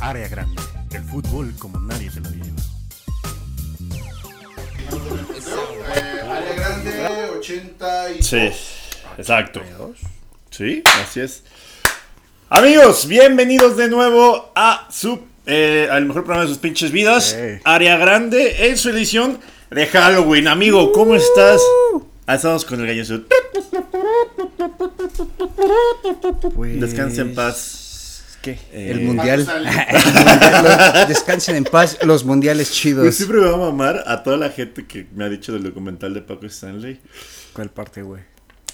Área grande, el fútbol como nadie te lo lleva. área grande, 80 y... Sí, exacto. Sí, así es. Amigos, bienvenidos de nuevo a su eh, al mejor programa de sus pinches vidas, Hey. Área Grande, en su edición de Halloween. Amigo, ¿cómo estás? Ah, Estamos con el gallo. Pues, Descansa en paz. ¿Qué? Eh, el mundial. El mundial, los- descansen en paz los mundiales chidos. siempre me va a mamar a toda la gente que me ha dicho del documental de Paco Stanley. ¿Cuál parte, güey?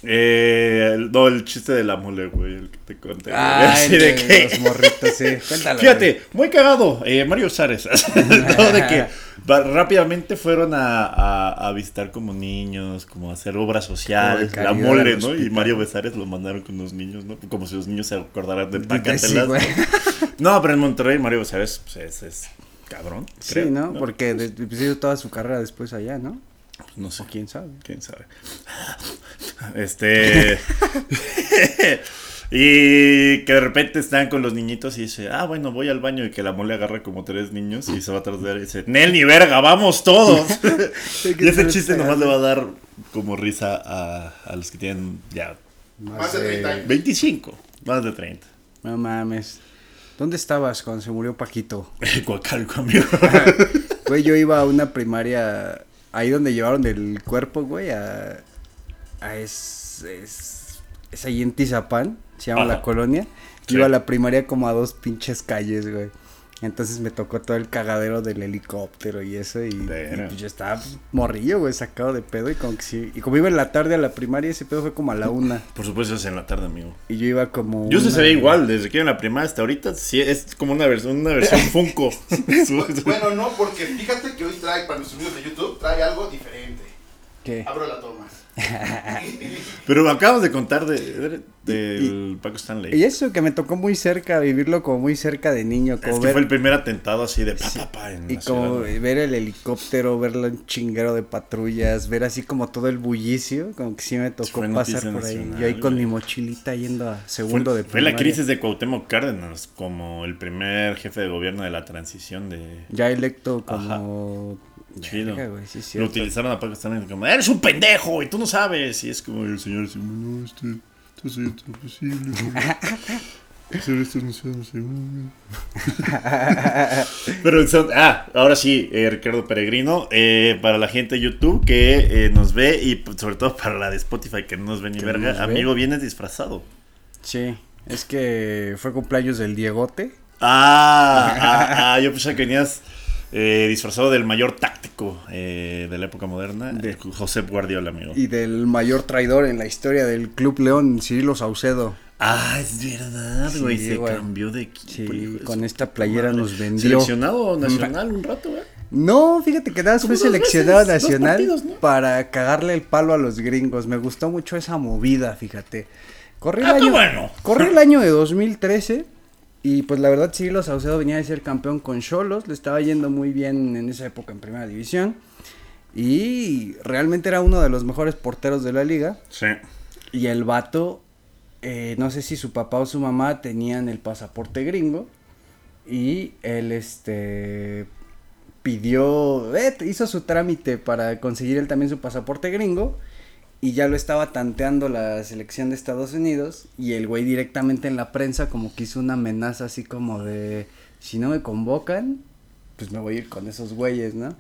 Eh, no, el chiste de la mole, güey, el que te conté. güey. Ah, Así de de que- los morritos, sí. Cuéntalo. Fíjate, muy cagado, eh, Mario Sares. No, de que rápidamente fueron a, a- a visitar como niños, como a hacer obras sociales, de la mole, ¿no? Y. Mario Besares lo mandaron con los niños, ¿no? Como si los niños se acordaran de Sí, Pacatelas. güey. no, pero en Monterrey Mario Besares pues, es, es cabrón. Sí, creo, ¿no? Porque de- pues, hizo toda su carrera después allá, ¿no? No sé. O quién sabe. quién sabe. Este. y que de repente están con los niñitos y dice, ah, bueno, voy al baño y que la mole agarra como tres niños y se va de él y dice, Nel ni verga, vamos todos. y ese chiste nomás le va a dar como risa a, a los que tienen ya Más de 30 años. 25, más de 30. No mames. ¿Dónde estabas cuando se murió Paquito? Coacalco, amigo. Güey, yo iba a una primaria ahí donde llevaron el cuerpo, güey, a, a es, es, es ahí en Tizapán, se llama Ajá. la colonia. Sí. Iba a la primaria como a dos pinches calles, güey. Entonces me tocó todo el cagadero del helicóptero y eso y, pues yo estaba pues, morrillo, güey, sacado de pedo y como que sí. Y como iba en la tarde a la primaria, ese pedo fue como a la una. Por supuesto es en la tarde, amigo. Y yo iba como... Yo se ve igual, desde que iba en la primaria hasta ahorita, sí, es como una versión, una versión Funko. Bueno, no, porque fíjate que hoy trae, para nuestros amigos de YouTube, trae algo diferente. ¿Qué? Abro la toma. Pero acabamos de contar de, de- del Paco Stanley. Y eso que me tocó muy cerca, vivirlo como muy cerca de niño, como es que ver... fue el primer atentado así de pa, pa, pa en Y como ciudad, ¿no? ver el helicóptero, verlo en chinguero de patrullas, ver así como todo el bullicio, como que sí me tocó Fue pasar por ahí. Yo ahí con mi mochilita yendo a Fue, segundo de fue la primaria. crisis de Cuauhtémoc Cárdenas como el primer jefe de gobierno de la transición de... Ya electo como... Chido. Verga, güey, sí Lo utilizaron a Paco Stanley como, eres un pendejo y tú no sabes. Y es como el señor así, no, este, esto es imposible. Hacer esto no hace, güey". Pero son- ah, ahora sí, eh, Ricardo Peregrino, eh, para la gente de YouTube que eh, nos ve y pues, sobre todo para la de Spotify que no nos ve ni verga, ve. amigo, vienes disfrazado. Sí, es que fue cumpleaños del Diegote. Ah, ah, ah, yo pensé que venías eh, disfrazado del mayor táctico eh, de la época moderna, De- José Guardiola, amigo. Y del mayor traidor en la historia del Club León, Cirilo Saucedo. Ah, es verdad, güey, Sí, se güey. cambió de equipo. Sí, con esta playera madre. nos vendió. Seleccionado nacional un rato, güey. No, fíjate que nada fue seleccionado veces, nacional partidos, ¿no? para cagarle el palo a los gringos. Me gustó mucho esa movida, fíjate. Corrí el Ah, año, bueno. corrí el año de 2013 y pues la verdad Cirilo Saucedo venía de ser campeón con Cholos, le estaba yendo muy bien en esa época en Primera División y realmente era uno de los mejores porteros de la liga Sí. y el vato, eh, no sé si su papá o su mamá tenían el pasaporte gringo. Y él, este, pidió, eh, hizo su trámite para conseguir él también su pasaporte gringo. Y ya lo estaba tanteando la selección de Estados Unidos. Y el güey directamente en la prensa como que hizo una amenaza así como de, si no me convocan, pues me voy a ir con esos güeyes, ¿no?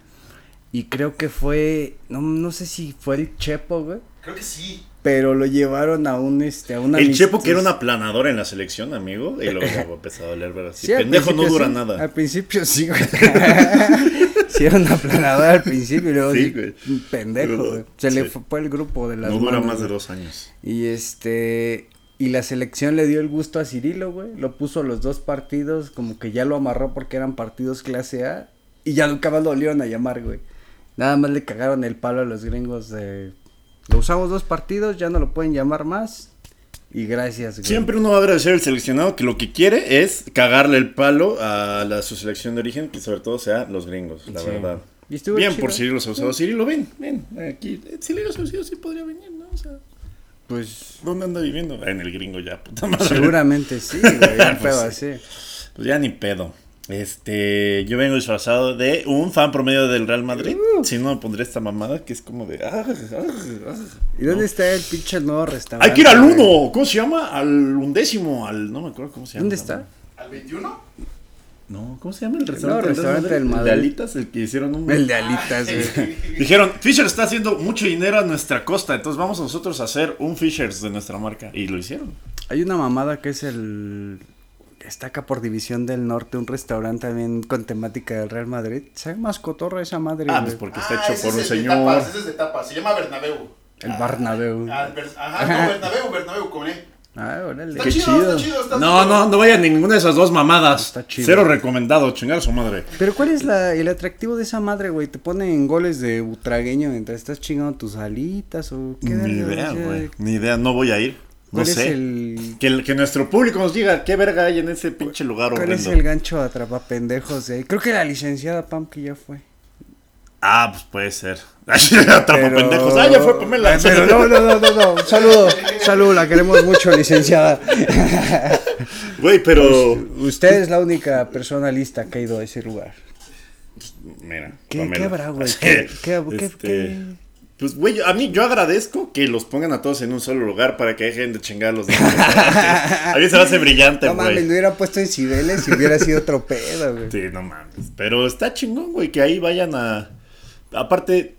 Y creo que fue, no, no sé si fue el Chepo, güey. Creo que sí. Pero lo llevaron a un, este, a una El Chepo que era un aplanador en la selección, amigo, y luego empezó a doler así. Sí, Pendejo no dura sí, nada. Al principio sí, güey. sí, era una aplanadora al principio y luego Sí, güey. un pendejo, Pero, güey. Se le fue el grupo de las No dura manos, más de dos años. Y este, y la selección le dio el gusto a Cirilo, güey. Lo puso los dos partidos, como que ya lo amarró porque eran partidos clase A. Y ya nunca más lo volvieron a llamar, güey. Nada más le cagaron el palo a los gringos de... Lo usamos dos partidos, ya no lo pueden llamar más. Y gracias, güey. Siempre uno va a agradecer al seleccionado que lo que quiere es cagarle el palo a la, su selección de origen, que sobre todo sea los gringos, la Sí. verdad. Y Bien chido. por Cirilo Saucedo. Cirilo, ven, ven, aquí. Cirilo Saucedo sí podría venir, ¿no? O sea, Pues ¿dónde anda viviendo? En el gringo ya, puta madre. seguramente sí, güey. Pues pedo sí. así. Pues ya ni pedo. Este, yo vengo disfrazado de un fan promedio del Real Madrid. Uh. Si no, me pondré esta mamada que es como de. ah, ah, ah. ¿Y dónde está el pinche nuevo restaurante? Hay que ir al uno. ¿Cómo se llama? Al undécimo. Al. No me acuerdo cómo se llama. ¿Dónde está? ¿Al 21? No, ¿cómo se llama el restaurante? restaurante del ¿El Madrid. de alitas, el que hicieron un. El de alitas, güey. Dijeron, Fisher está haciendo mucho dinero a nuestra costa, entonces vamos nosotros a hacer un Fishers de nuestra marca. Y lo hicieron. Hay una mamada que es el. Está acá por División del Norte, un restaurante también con temática del Real Madrid. ¿Sabe más cotorra esa madre? Ah, pues porque está Ah, hecho ese por es un señor. tapas, ese es de tapas. Se llama Bernabéu. El. Ah, Ber- Ajá, no, Bernabéu, Bernabéu, como le. Ah, órale. Está Qué chido, chido. está chido, está No, chido. no, no vayan a ninguna de esas dos mamadas. Está chido. Cero recomendado, chingar a su madre. Pero ¿cuál es la, el atractivo de esa madre, güey? ¿Te ponen goles de butragueño mientras estás chingando tus alitas o qué? Ni idea, güey. Ni idea, no voy a ir. No ¿Cuál es sé. el Que, el- que nuestro público nos diga qué verga hay en ese pinche lugar cuál es el gancho atrapapendejos de ahí? Creo que la licenciada Pam que ya fue. Ah, pues puede ser. Atrapa Pero- pendejos. Ah, ya fue Pamela. Pero no, no, no, no, no. Saludo, saludo, la queremos mucho, licenciada. Güey, pero. Usted es la única persona lista que ha ido a ese lugar. Mira. ¿Qué, qué habrá, güey? Es ¿Qué, qué, qué- este, qué? Pues, güey, a mí yo agradezco que los pongan a todos en un solo lugar para que dejen de chingar a los demás. a mí se me hace brillante, No mames, güey. lo hubiera puesto en Cibeles y hubiera sido otro pedo, güey. Sí, no mames. Pero está chingón, güey, que ahí vayan a. Aparte,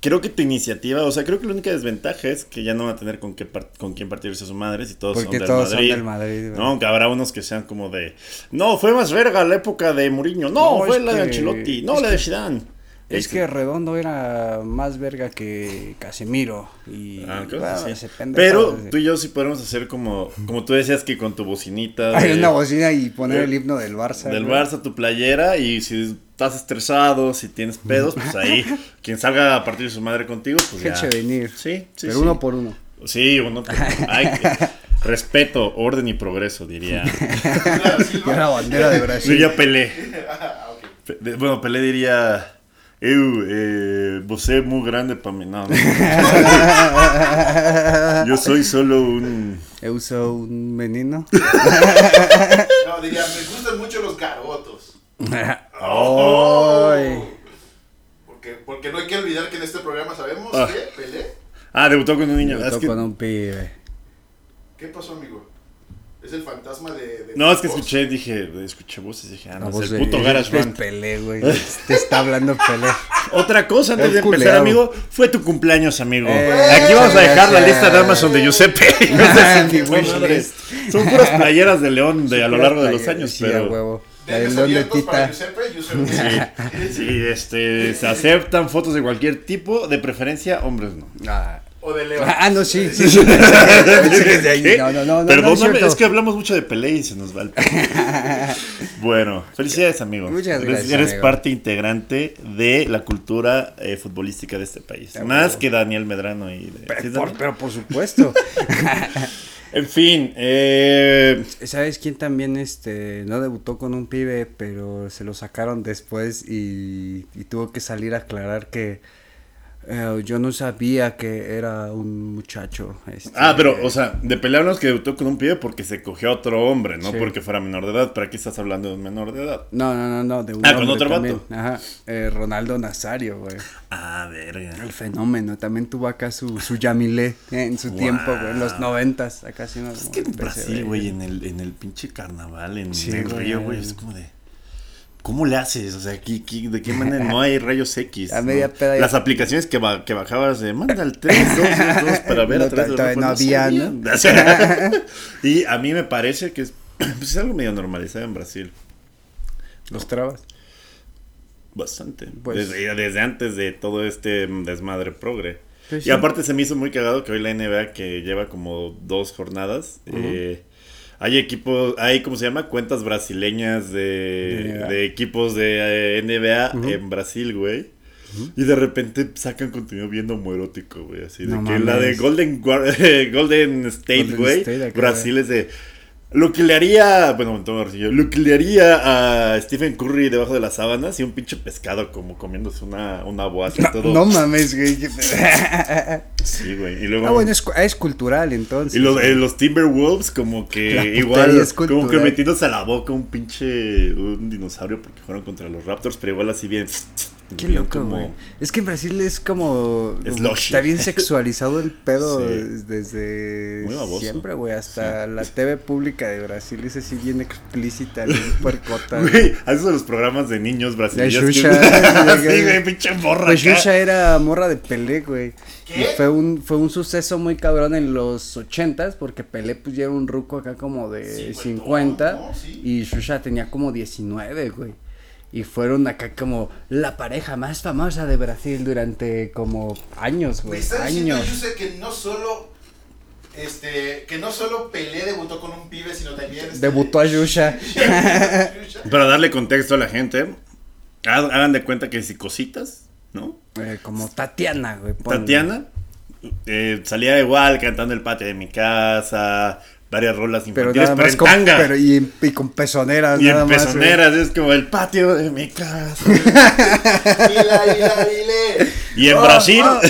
creo que tu iniciativa, o sea, creo que la única desventaja es que ya no van a tener con qué par- con quién partirse sus madres y todos Porque son del todos son Madrid. del Madrid, güey. No, aunque habrá unos que sean como de. No, fue más verga la época de Mourinho. No, No, fue la de que- Ancelotti. No, la de que- Zidane. Es que Redondo era más verga que Casemiro. Y Ah, sí. ese pendejo, Pero tú y yo sí podemos hacer como, como tú decías que con tu bocinita Hay una bocina y poner de- el himno del Barça. del güey. Barça tu playera y si estás estresado, si tienes pedos, pues ahí quien salga a partir de su madre contigo, pues ya. Eche venir. Sí, sí, Pero sí. uno por uno. Sí, uno por uno. Ay, que- respeto, orden y progreso, diría. Y una bandera de Brasil. Diría Pelé. Ah, ok. Pe- de- Bueno, Pelé diría. Eu, eh, vos es muy grande para mí. No, no. Yo soy solo un. Eu uso un menino. No, diría, me gustan mucho los garotos. Ay. Porque, porque no hay que olvidar que en este programa sabemos Ah. que Pelé. Ah, debutó con un niño. Debutó Es que- con un pibe. ¿Qué pasó, amigo? Es el fantasma de. de No, es que escuché, dije, escuché voces y dije, ah, no, voz es el de- puto Garage es Band. Pelé, güey. Te está hablando Pelé. Otra cosa antes Es de empezar, amigo, fue tu cumpleaños, amigo. Eh, Aquí vamos a dejar la lista de Amazon de Giuseppe. No sé si mi fue wish madre. list. Son puras playeras de León de, a lo largo de los años, sí, pero huevo. De abiertos para Tita. Giuseppe, Giuseppe. sí, sí, este, se aceptan fotos de cualquier tipo, de preferencia hombres no. Ah, O de León. Ah, no, sí, sí. sí. No, no, no, Perdóname, es que hablamos mucho de Pelé y se nos va el Bueno, felicidades, amigo. Muchas Eres- gracias, Eres amigo. parte integrante de la cultura eh, futbolística de este país. Más acuerdo. que Daniel Medrano y de- Pero ¿sí es por, pero por supuesto. En fin, eh, ¿Sabes quién también este no debutó con un pibe, pero se lo sacaron después y, y tuvo que salir a aclarar que eh, yo no sabía que era un muchacho. este, Ah, pero, o sea, de pelearnos que debutó con un pibe porque se cogió a otro hombre, no Sí. porque fuera menor de edad. Pero aquí estás hablando de un menor de edad. No, no, no, no, de un Ah, ¿con otro también. vato? Ajá, eh, Ronaldo Nazario, güey. Ah, verga. El fenómeno, también tuvo acá su, su Yamilé eh, en su Wow. tiempo, güey, en los noventas, acá sí Es que en Brasil, güey, en el, en el pinche carnaval, en Sí, el río, güey, es como de. ¿Cómo le haces? O sea, ¿qué- qué- de qué manera no hay rayos X? A ¿no? media peda Las aplicaciones que, ba- que bajabas de manda al 3, 2, 2, 2 para ver No, a través de no había, ¿no? y a mí me parece que es, pues, es algo medio normalizado en Brasil. Los trabas. Bastante. Pues- desde, desde antes de todo este desmadre progre. Pues y sí. aparte se me hizo muy cagado que hoy la NBA, que lleva como dos jornadas, eh, hay equipos, hay, ¿cómo se llama? Cuentas brasileñas de, De equipos de eh, NBA en Brasil, güey. Y de repente sacan contenido bien homoerótico, güey. Así de No que la de. Golden, Golden State, Golden güey. State Brasil es de. Lo que le haría, bueno, lo que le haría a Stephen Curry debajo de las sábanas y un pinche pescado como comiéndose una, una boasa y todo. No mames, güey. Sí, güey. Y luego. Ah, bueno, es, es cultural entonces. Y los, eh, los Timberwolves como que igual, como que metiéndose a la boca un pinche, un dinosaurio porque fueron contra los Raptors, pero igual así bien. Qué bien loco, como- güey. Es que en Brasil es como. Slushy. Está bien sexualizado el pedo Sí. desde siempre, güey. Hasta la TV pública de Brasil es así bien explícita, bien puercota. Güey, haces los programas de niños brasileños. De que- Xuxa. sí, güey, pinche morra. Pues acá. Xuxa era morra de Pelé, güey. Y fue un, fue un suceso muy cabrón en los ochentas, porque Pelé pues ya era un ruco acá como de Cincuentón, 50 ¿no? Sí. y Xuxa tenía como 19, güey. Y fueron acá como la pareja más famosa de Brasil durante como años, güey. Años. Yuse que no solo este que no solo Pelé debutó con un pibe, sino también este, Debutó a Xuxa. Para darle contexto a la gente, ha- hagan de cuenta que si cositas, ¿no? Eh, como Tatiana, güey. ponle. Tatiana eh, salía igual cantando el patio de mi casa, varias rolas Pero infantiles, pero, más en con, tanga. pero y, y con pezoneras, y nada en más, güey. pezoneras, es como el patio de mi casa. Y en Oh, Brasil, oh,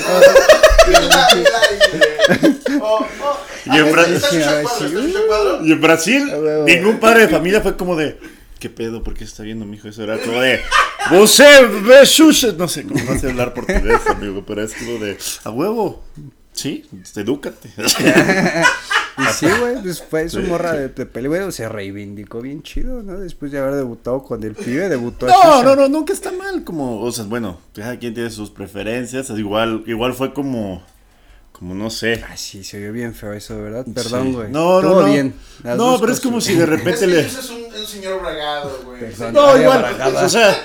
oh. Y en y en Brasil, ningún padre de familia fue como de, ¿qué pedo? ¿Por qué está viendo mi hijo? Eso era como de, ve Xuxa?" No sé cómo vas a hablar portugués, amigo, pero es como de, a huevo. Sí, edúcate. Y sí, güey, pues fue su Sí. morra de, de peli, güey, se reivindicó bien chido, ¿no? Después de haber debutado con el pibe, debutó a No, Xuxa. no, no, nunca está mal. Como, o sea, bueno, cada quien tiene sus preferencias. Igual, igual fue como, como no sé. Ah, sí, se vio bien feo eso, ¿verdad? Perdón, Sí. güey. No, no, no. bien. las No, pero es como si de repente le. Es un, señor bragado, güey. No, igual. bragada. O sea,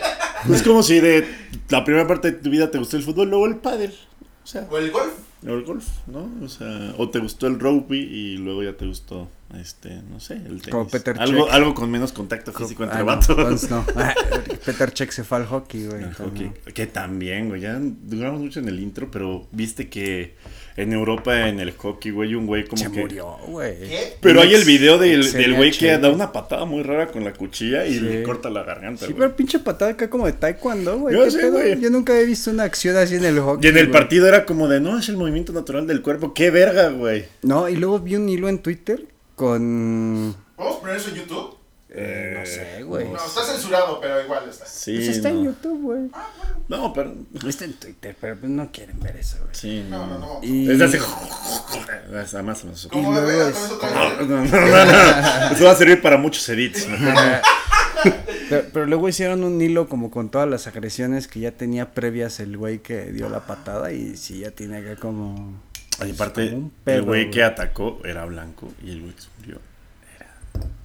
es como si de la primera parte de tu vida te gustó el fútbol, luego el pádel. O sea, O el golf. O el golf, ¿no? O sea, o te gustó el rugby y luego ya te gustó, este, no sé, el tenis. Como Peter algo, Cech. algo con menos contacto físico entre Ah, no, vatos. entonces no. Peter Check se fue al hockey, güey. Hockey. Que también, güey. Ya duramos mucho en el intro, pero viste que en Europa, en el hockey, güey, un güey como Se que. murió, güey. ¿Qué? Pero hay el video del, del güey que da una patada muy rara con la cuchilla y Sí. le corta la garganta. Sí, güey. pero pinche patada acá como de taekwondo, güey. Yo ¿qué sé, pedo? güey. Yo nunca había visto una acción así en el hockey. Y en el güey. partido era como de, no, es el movimiento natural del cuerpo. ¡Qué verga, güey! No, y luego vi un hilo en Twitter con... ¿Podemos poner eso en YouTube? Eh, no sé, güey. No, está censurado, pero igual está. Sí, Pues está en. YouTube, güey. No, pero... Está en Twitter, pero pues no quieren ver eso, güey. Sí, No, no. no, no. Y... Es no, no, no, no. Eso va a servir para muchos edits. Pero, pero luego hicieron un hilo como con todas las agresiones que ya tenía previas el güey que dio la patada y sí ya tiene acá como... Y aparte, como un el pedo, güey güey. que atacó era blanco y el güey que murió era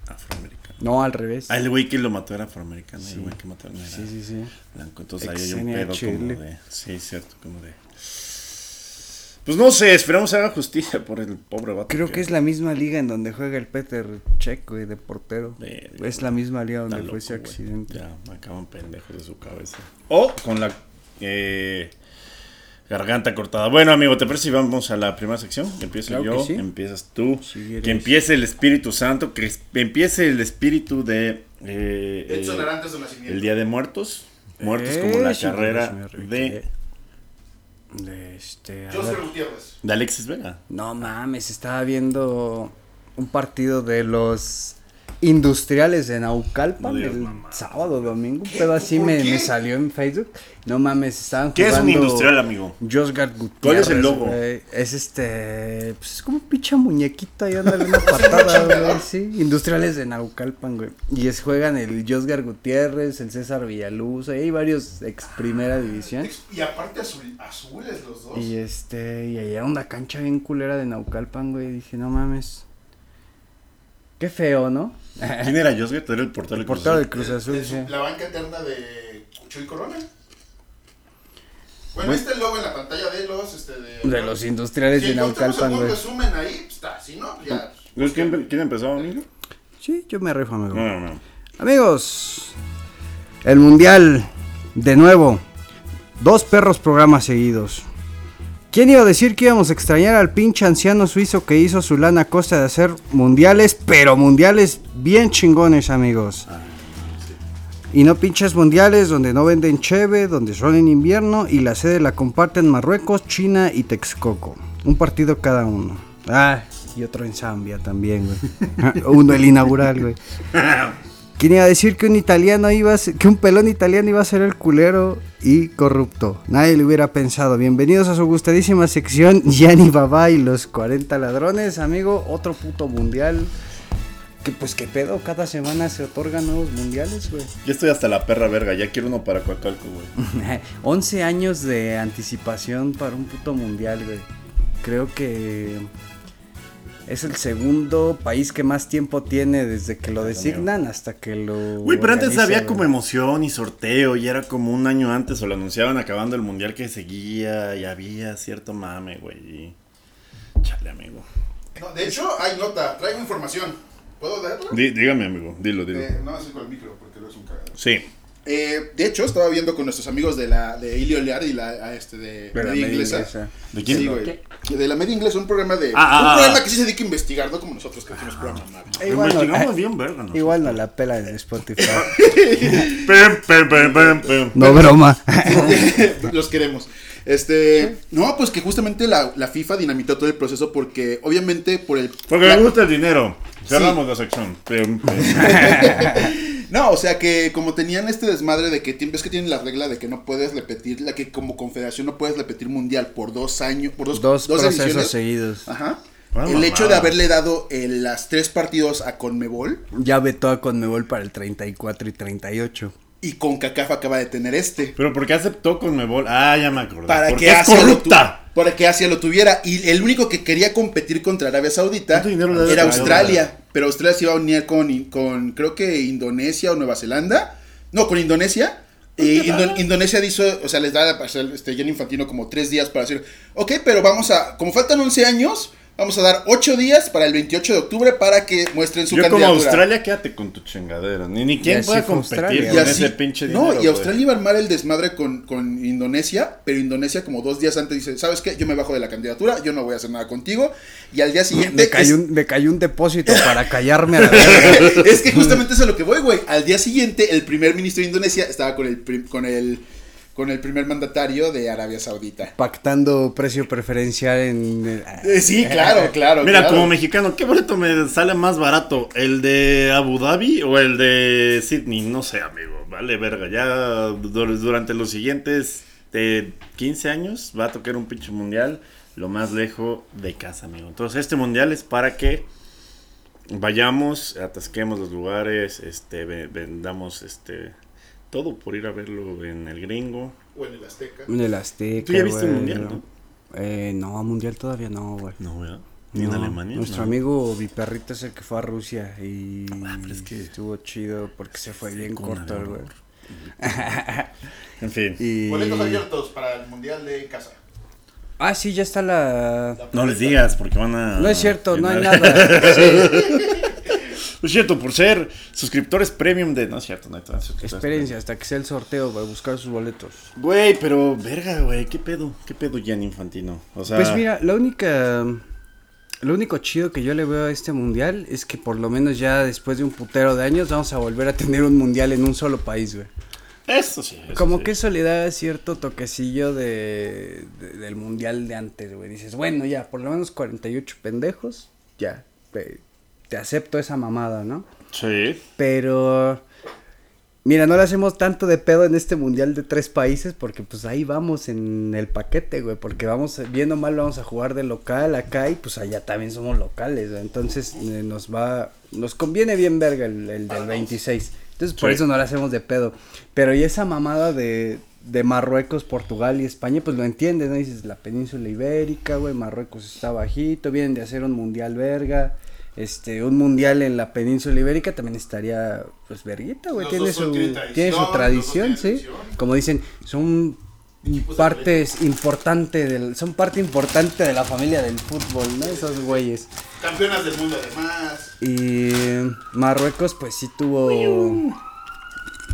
afroamericano. No, al revés. Ah, el güey que lo mató era afroamericano Sí. el güey que mataron era Sí, sí, sí. blanco. Entonces ahí hay un pedo Chile. como de. Sí, cierto, como de. Pues no sé, esperamos haga justicia por el pobre vato. Creo que es la misma liga en donde juega el Peter güey, de portero. Es la misma liga donde fue ese accidente. Ya, me acaban pendejos de su cabeza. O con la eh, garganta cortada. Bueno, amigo, ¿te parece si vamos a la primera sección? Empiezo Claro yo, que sí. empiezas tú. Que empiece el Espíritu Santo, que es- empiece el espíritu de. eh, eh, el Día de Muertos. Muertos como la Eh, sí, carrera de. De este... Gutiérrez. de Alexis Vega. No mames, estaba viendo un partido de los industriales de Naucalpan No digas el mamadas. sábado, domingo. Un pedo así ¿Por me, me salió en Facebook. No mames, estaban ¿Qué es un jugando industrial, amigo? Josgar Gutiérrez. ¿Cuál es el logo? güey. Es este. Pues es como un pinche muñequita y ándale una patada, güey. Sí. Industriales de Naucalpan, güey. Y es, juegan el Josgar Gutiérrez, el César Villaluz. Ahí hay varios ex primera división. Ex- Y aparte azul, azules los dos. Y este, y ahí era una cancha bien culera de Naucalpan, güey. Dije, no mames. Qué feo, ¿no? ¿Quién era Josgar? Era el portero El del Cruz Azul. del Cruz Azul, De su- sí. La banca eterna de Chuy Corona. Bueno, este logo en la pantalla de los, este, de... De los industriales Si de Naucalpan, güey. resumen ahí, pues está, si no, ya... ¿Ves ¿Quién, quién empezó, amigo? Sí, yo me rifo, amigo. No, no, no. Amigos, el mundial, de nuevo, dos perros programas seguidos. ¿Quién iba a decir que íbamos a extrañar al pinche anciano suizo que hizo su lana a costa de hacer mundiales, pero mundiales bien chingones, amigos? Y no pinches mundiales donde no venden cheve, donde son en invierno y la sede la comparten Marruecos, China y Texcoco. Un partido cada uno. Ah, y otro en Zambia también, güey. uno el inaugural, güey. ¿Quién iba a decir que un italiano iba a ser- que un pelón italiano iba a ser el culero y corrupto? Nadie lo hubiera pensado. Bienvenidos a su gustadísima sección Gianni Baba y los 40 ladrones, amigo. Otro puto mundial. Que pues qué pedo, cada semana se otorgan nuevos mundiales, güey. Yo estoy hasta la perra verga, ya quiero uno para Coacalco, güey. 11 años de anticipación para un puto mundial, güey. Creo que es el segundo país que más tiempo tiene desde que lo designan hasta que lo. Güey, pero antes había como emoción y sorteo y era como un año antes o lo anunciaban acabando el mundial que seguía y había cierto mame, güey. y- Chale, amigo. No, de hecho, hay nota, traigo información. ¿Puedo darla? Dí- dígame, amigo, dilo, dilo. Eh, no, así con el micro, porque no es un cagado. Sí. Eh, de hecho, estaba viendo con nuestros amigos de la de Ilio Lear y la a este de Pero media media inglesa. inglesa. ¿De quién? Sí, güey. De la media inglesa, un programa de. Ah, ah, un ah. programa que sí se dedica a investigar, no como nosotros que hacemos programas. Eh, Igual no, Investigamos eh, bien, verga, ¿no? igual no la pela en Spotify. Pem, pem, pem, pem, pem. no broma. Los queremos. Este. No, pues que justamente la, la FIFA dinamitó todo el proceso porque, obviamente, por el. Porque la- me gusta el dinero. Cerramos la sección. No, o sea que como tenían este desmadre de que ves que tienen la regla de que no puedes repetir, la que como confederación no puedes repetir mundial por dos años, por dos, Dos dos procesos ediciones. seguidos. Ajá. El hecho de haberle dado eh, las tres partidos a Conmebol Ya vetó a Conmebol para el 34 y 38. y con CACAF acaba de tener este. Pero ¿por qué aceptó con Mebol? Ah, ya me acordé. Para Porque que, es Asia lo corrupta. para que Asia lo tuviera. Y el único que quería competir contra Arabia Saudita ¿Cuánto dinero le era Australia. Pero Australia se iba a unir con, con creo que Indonesia o Nueva Zelanda. No, con Indonesia. Y Indo- Indonesia hizo, o sea, les da a este Gianni Infantino como tres días para decir, ok, pero vamos a, como faltan 11 años, vamos a dar 8 días para el 28 de octubre para que muestren su Yo como candidatura. Australia, quédate con tu chingadera. Ni, ni quién fue competir con Y así- ese pinche no, dinero. y güey. Australia iba a armar el desmadre con, con Indonesia, pero Indonesia como dos días antes dice, ¿sabes qué? Yo me bajo de la candidatura, yo no voy a hacer nada contigo. Y al día siguiente... Me cayó, es, un, me cayó un depósito para callarme a la verga. es que justamente eso es a lo que voy, güey. Al día siguiente, el primer ministro de Indonesia estaba con el, con el, con el primer mandatario de Arabia Saudita. Pactando precio preferencial en. Eh, sí, claro, claro. Mira, claro. como mexicano, ¿qué boleto me sale más barato? ¿El de Abu Dhabi o el de Sydney? No sé, amigo. Vale, verga. Ya dur- durante los siguientes eh, 15 años va a tocar un pinche mundial lo más lejos de casa, amigo. Entonces, este mundial es para que vayamos, atasquemos los lugares, este, ve- vendamos este todo por ir a verlo en el gringo. O en el Azteca. En el Azteca. Tú ya viste güey. mundial, ¿no? Eh, no, mundial todavía no, güey. No, ¿verdad? Ni en No, Alemania. Nuestro no. amigo Viperrito es el que fue a Rusia y Ah, pero es que- estuvo chido porque se fue bien corto, el güey. En fin. Y... Boletos abiertos para el Mundial de casa. Ah, sí, ya está la... No les digas porque van a. No es cierto, no hay nada. Sí, es cierto, por ser suscriptores premium de. No es cierto, no hay experiencia hasta que sea el sorteo para buscar sus boletos. Güey, pero verga, güey. ¿Qué pedo? ¿Qué pedo, Jan Infantino? O sea. Pues mira, la única. Lo único chido que yo le veo a este mundial es que por lo menos ya después de un putero de años vamos a volver a tener un mundial en un solo país, güey. Eso sí. eso Como sí. que eso le da cierto toquecillo de, de- del mundial de antes, güey. Dices, bueno, ya, por lo menos 48 pendejos, ya, te, te acepto esa mamada, ¿no? Sí. Pero, mira, no le hacemos tanto de pedo en este mundial de tres países porque pues ahí vamos en el paquete, güey. Porque vamos, viendo mal, vamos a jugar de local acá y pues allá también somos locales, güey. Entonces eh, nos va, nos conviene bien verga el, el del 26. Entonces por Sí. eso no le hacemos de pedo. Pero y esa mamada de, de Marruecos, Portugal y España, pues lo entiendes, ¿no? Dices, la península ibérica, güey, Marruecos está bajito, vienen de hacer un mundial verga. Este, un mundial en la península ibérica también estaría, pues, verguita, güey. Tiene su, tiene su tradición, sí. tradición. Como dicen, son partes importantes del, son parte importante de la familia del fútbol, ¿no? Esos güeyes. Campeonas del mundo además. Y Marruecos, pues sí tuvo.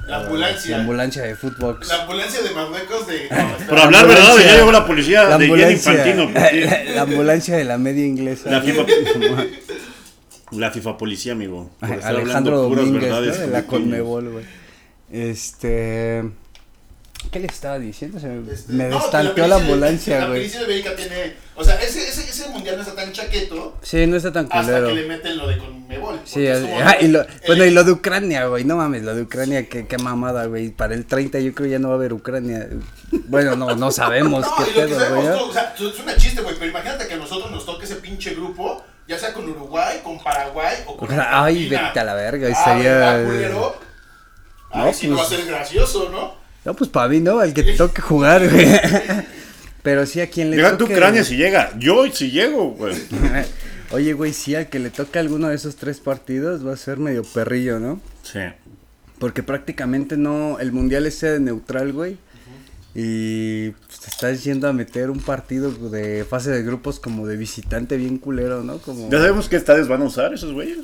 La ambulancia. La ambulancia de fútbol. La ambulancia de Marruecos de. Por hablar verdad, ya llegó la policía La de ambulancia, Infantino. la ambulancia de la media inglesa. La FIFA, la FIFA policía, amigo. por estar Alejandro puras Domínguez, de la. Conmebol, güey. Este. ¿Qué le estaba diciendo? Se me, Este, me no, destanteó que la ambulancia, La güey. de Bélgica tiene. O sea, ese, ese, ese mundial no está tan chaqueto Sí, no está tan hasta culero. que le meten lo de Conmebol. Sí, es como ah, y lo, el- bueno, y lo de Ucrania, güey, no mames, lo de Ucrania, qué, qué mamada, güey. Para el 30 yo creo ya no va a haber Ucrania. Bueno, no, no sabemos No, qué y lo que pedo, sabemos güey. o sea, es una chiste, güey, pero imagínate que a nosotros nos toque ese pinche grupo, ya sea con Uruguay, con Paraguay o con ay, Argentina. vete a la verga, Ah, estaría- ¿verdad, culero? Ay, No, sí no va a pues- ser gracioso, ¿no? No, pues para mí, ¿no? Al que te toque jugar, güey. Pero sí a quien le Deja tu. Ucrania si llega. Yo si llego, güey. Oye, güey, sí, al que le toque alguno de esos tres partidos va a ser medio perrillo, ¿no? Sí. Porque prácticamente no, el mundial es sede neutral, güey. Y pues, te estás yendo a meter un partido de fase de grupos como de visitante bien culero, ¿no? Como... ¿Ya sabemos qué estadios van a usar esos güeyes?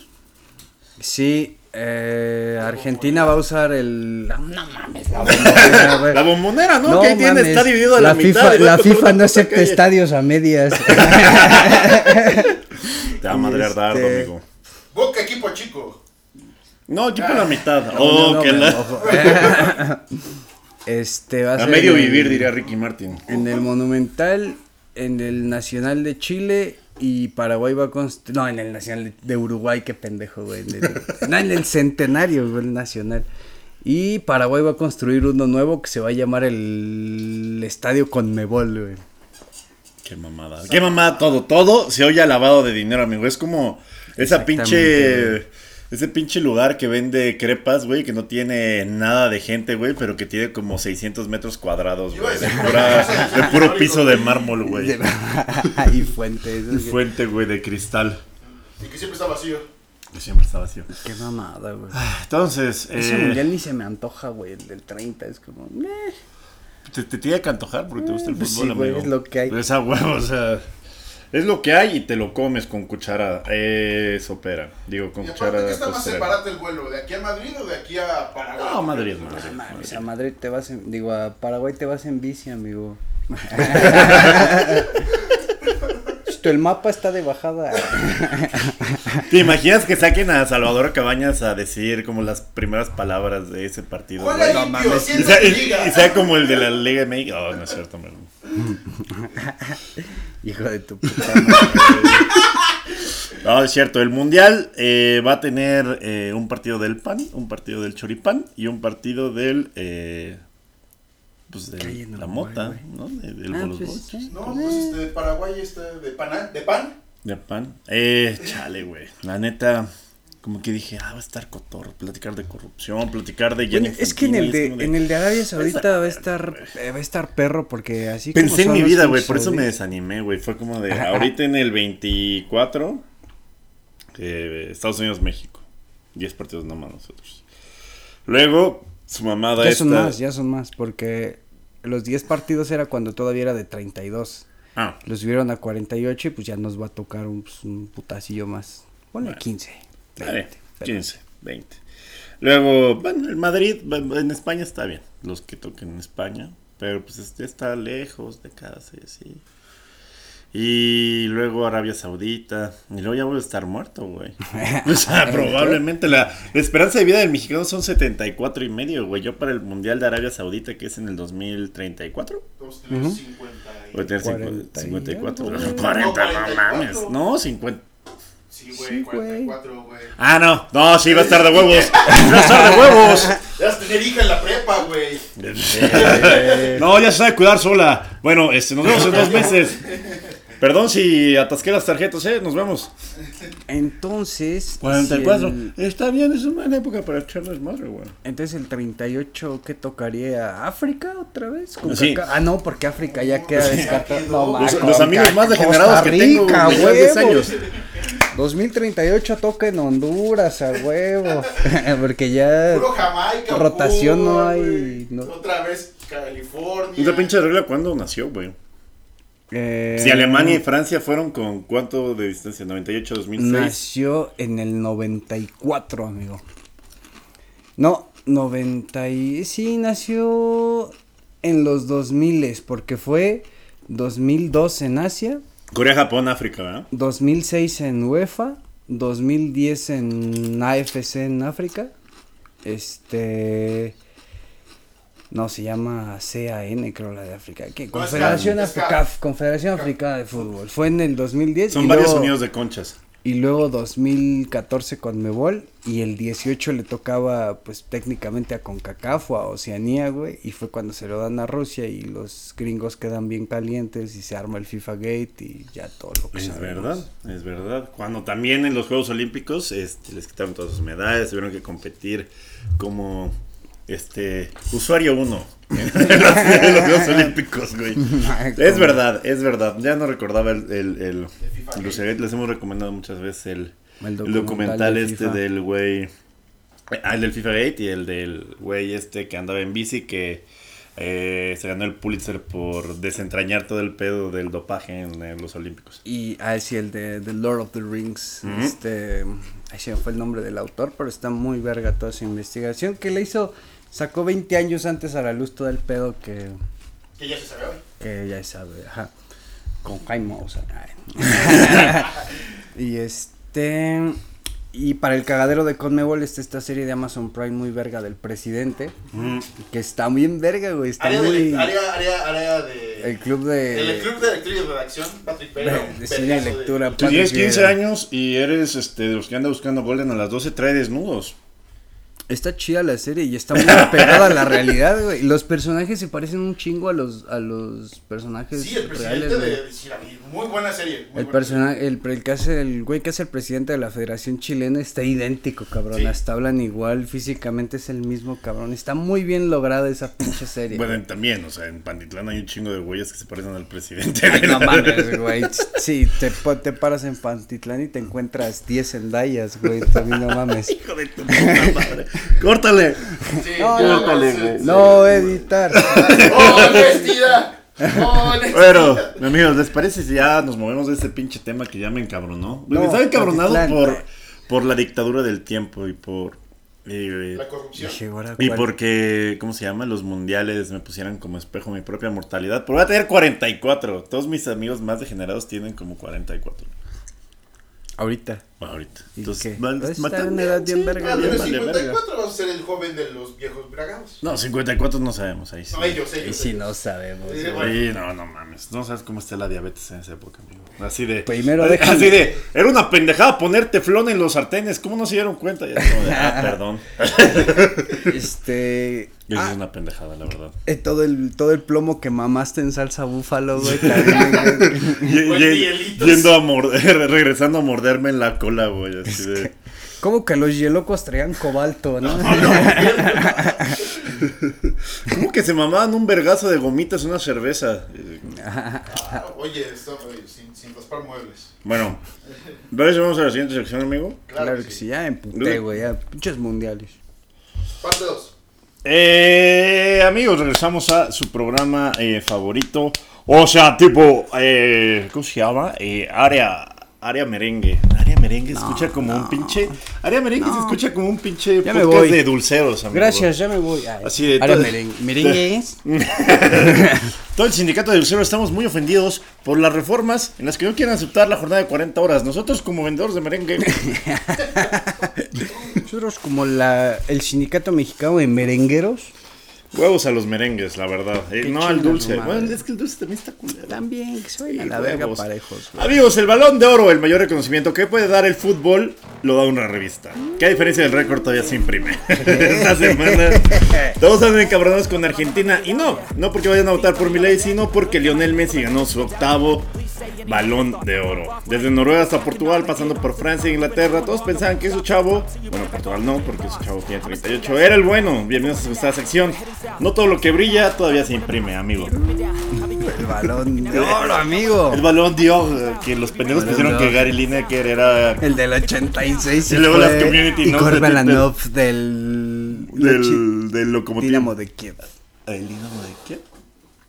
Sí, eh, Argentina va a usar el... No, no mames, la bombonera, güey. La bombonera, ¿no? No que ahí tiene, mames, está dividido a la, mitad. FIFA, va la FIFA no acepta calle. estadios a medias. Te va a madrear dardo, Este- amigo. Boca equipo chico. No, tipo la mitad. No, Oh, no, que la... Este va a, A ser medio en- vivir, diría Ricky Martin. En el Monumental, en el Nacional de Chile y Paraguay va a construir. No, en el Nacional de- Uruguay, qué pendejo, güey. En el- no, en el Centenario, güey, el Nacional. Y Paraguay va a construir uno nuevo que se va a llamar el Estadio Conmebol, güey. Qué mamada. Qué mamada todo. Todo se oye lavado de dinero, amigo. Es como esa pinche. Ese pinche lugar que vende crepas, güey, que no tiene nada de gente, güey, pero que tiene como 600 metros cuadrados, güey. De, pura- pero puro piso de mármol, güey. y fuentes. Y Fuente, güey, de cristal. Y que siempre está vacío. Que siempre está vacío. Qué mamada, güey. Entonces, Ese eh, mundial ni se me antoja, güey. El del 30 es como. Te, te tiene que antojar porque te gusta el Pues fútbol, sí, güey, amigo. es lo que hay. Esa huevo, o sea. Es lo que hay y te lo comes con cuchara. Eso opera. Digo, con Y ¿qué está más separado el vuelo? ¿De aquí a Madrid o de aquí a Paraguay? No, Madrid, Madrid. No mames, Madrid. a Madrid te vas en, digo, a Paraguay te vas en bici, amigo. Esto, el mapa está de bajada. ¿Te imaginas que saquen a Salvador Cabañas a decir como las primeras palabras de ese partido? Limpio, Y sea, y- liga. y sea como el de la Liga de México. Oh, no es cierto. Hijo de tu puta madre. No, es cierto. El Mundial eh, va a tener eh, un partido del PAN, un partido del Choripán y un partido del. Eh, pues de la mota. ¿no? De, del Ah, Bolos pues, sí. No, pues este, de Paraguay está de pan, de pan. De pan. Eh, chale, güey. La neta, como que dije, ah, va a estar cotorro. Platicar de corrupción, platicar de Bueno, es que en el de, como en el de Arabia Saudita va a estar, eh, va a estar perro porque así como Pensé en mi vida, güey, por eso me desanimé, güey. Fue como de, ahorita en el 24, eh, Estados Unidos, México. 10 partidos nomás nosotros. Luego, su mamada Ya esta... son más, ya son más, porque los 10 partidos era cuando todavía era de 32. Ah, Los subieron a 48 y pues ya nos va a tocar un, pues, un putacillo más. Ponle Bueno. 15. Está 20, bien, pero- 15, 20. Luego, bueno, el Madrid, en España está bien, los que toquen en España. Pero pues este está lejos de casa y así. Y luego Arabia Saudita. Y luego ya voy a estar muerto, güey. O sea, probablemente la, la esperanza de vida del mexicano son 74 y medio, güey. Yo para el Mundial de Arabia Saudita, que es en el 2034. Vamos a tener Ujú. 50 y- Voy a tener 40 y 54. algo. No, 40, no 44. mames. No, 50. Sí, güey, Sí, güey. 44, güey. Ah, no. No, sí, va a estar de huevos. Va a estar de huevos. Ya vas a tener hija en la prepa, güey. No, ya se sabe cuidar sola. Bueno, este, nos vemos en dos meses. Perdón si atasqué las tarjetas, eh. Nos vemos. Entonces. 44. si el- Está bien, es una buena época para echarles madre, güey. entonces el 38, ¿qué tocaría? ¿África otra vez? ¿Con Sí. Caca- Ah, no, porque África ya queda quedó. No, Los, amigos más degenerados Costa que tengo Rica, de 10 huevo. años. 2038 toca en Honduras, a huevo. porque ya. Puro Jamaica. Rotación Cuba, no hay, güey. no. Otra vez California. Esa pinche regla, ¿cuándo nació, güey? Eh, Si Alemania y Francia fueron con cuánto de distancia, 98, 2006. Nació en el 94, amigo. No, 90 y... Sí, nació en los 2000 porque fue 2002 en Asia, Corea, Japón, África, ¿verdad? 2006 en UEFA, 2010 en AFC en África. Este no se llama CAN, creo la de África. ¿Qué? No, es Confederación es CAF. Confederación Africana de Fútbol. Fue en el 2010 Son y varios luego- sonidos de conchas. y luego 2014 con Mebol y el 18 le tocaba pues técnicamente a CONCACAF o a Oceanía, güey, y fue cuando se lo dan a Rusia y los gringos quedan bien calientes y se arma el FIFA Gate y ya todo lo que Es sabemos. verdad, es verdad. Cuando también en los Juegos Olímpicos este, les quitaron todas sus medallas, tuvieron que competir como este usuario uno en los, en los Juegos Olímpicos, güey. Es verdad, es verdad. Ya no recordaba el, el, el, el les hemos recomendado muchas veces el, El documental documental de este FIFA. del güey. Ah, el del FIFA Gate y el del güey este que andaba en bici que eh, se ganó el Pulitzer por desentrañar todo el pedo del dopaje en, los Olímpicos. Y ah, sí, el de The Lord of the Rings, este, ahí se me fue el nombre del autor, pero está muy verga toda su investigación que le hizo, sacó 20 años antes a la luz todo el pedo que, Que ya se sabe hoy. que ya sabe, ajá, con Jaime ay. y este, y para el cagadero de Conmebol está esta serie de Amazon Prime muy verga del presidente, que está bien verga, güey, está Área, muy... de, área, área, área de. el club de... El club de lectura y redacción, Patrick Pérez. de- de cine y lectura. Tú tienes Patrick 15 Vieira. años y eres este, de los que anda buscando Golden a las 12, trae desnudos. Está chida la serie y está muy apegada a la realidad, güey. Los personajes se parecen un chingo a los a los personajes Sí, el presidente reales, de, güey. de Siraví. Muy buena serie. muy El personaje, el, el que hace el güey que hace el presidente de la Federación Chilena está idéntico, cabrón. Sí. Hasta hablan igual, físicamente es el mismo, cabrón. Está muy bien lograda esa pinche serie. Bueno, güey. también, o sea, en Pantitlán hay un chingo de güeyes que se parecen al presidente. Ay, de no la- mames, güey. Sí, te, te paras en Pantitlán y te encuentras 10 Zendayas, güey. También no mames. Hijo de tu puta madre. Córtale. Sí, No, editar. ¡Honestidad! ¡Honestidad! Bueno, amigos, ¿les parece si ya nos movemos de este pinche tema que ya me encabronó? No, Estaba encabronado por, por la dictadura del tiempo y por... eh, La corrupción. Y porque, ¿cómo se llama? Los mundiales me pusieran como espejo mi propia mortalidad. Pero voy a tener 44. Todos mis amigos más degenerados tienen como 44. Ahorita. Bueno, ahorita. ¿Y Entonces, qué? van- en una edad bien sí, verga, Ah, vale 54, verga. vas a ser el joven de los viejos bragados. No, 54 no sabemos ahí sí. No, ellos, Y ellos. si ellos. no sabemos. Sí, bueno. Sí, no, no mames. No sabes cómo está la diabetes en esa época, amigo. Así de. Primero así déjame- de. Era una pendejada poner teflón en los sartenes. ¿Cómo no se dieron cuenta? Ya de, ah, perdón. Este. Ah, es una pendejada, la verdad. eh, todo el todo el plomo que mamaste en salsa búfalo, güey. Y- yendo a morder, regresando a morderme en la cola, güey. Así de. Como que los hielocos traían cobalto, ¿no? ¿Cómo que se mamaban un vergazo de gomitas en una cerveza? Ah, Oye, esto, oye, sin, sin raspar muebles. Bueno, ¿ves? Vamos a la siguiente sección, amigo. Claro que sí, ya emputé, güey. Ya, pinches mundiales. Parte 2. Eh, amigos, regresamos a su programa eh, favorito. O sea, tipo, eh, ¿cómo se llama? Área, área merengue. Área merengue se escucha como un pinche. Área merengue se escucha como un pinche Ya me podcast voy. de dulceros, amigo. Gracias, ya me voy. Ay, Así de ahora todo- meren- merengues. Todo el sindicato de dulceros estamos muy ofendidos por las reformas en las que no quieren aceptar la jornada de 40 horas. Nosotros, como vendedores de merengue, Nosotros como la el sindicato mexicano de merengueros huevos a los merengues, la verdad. Eh, no al dulce. Bueno, es que el dulce también está culero. también que a la verga huevos. parejos. güey. Amigos, el balón de oro, el mayor reconocimiento que puede dar el fútbol, lo da una revista. Que a diferencia del récord todavía se imprime. Esta semana todos andan encabronados con Argentina. Y no, no porque vayan a votar por Milei, sino porque Lionel Messi ganó su octavo balón de oro. Desde Noruega hasta Portugal, pasando por Francia e Inglaterra, todos pensaban que su chavo, bueno, Portugal no, porque su chavo tiene 38, era el bueno. Bienvenidos a esta sección. No todo lo que brilla todavía se imprime, amigo. El balón de oro, amigo. El balón dio que los pendejos de que. Gary Lineker era El del 86 Y luego fue- las community y de Korbelanov del del, del locomotivo. Dinamo de Kiev. ¿El Dinamo de qué?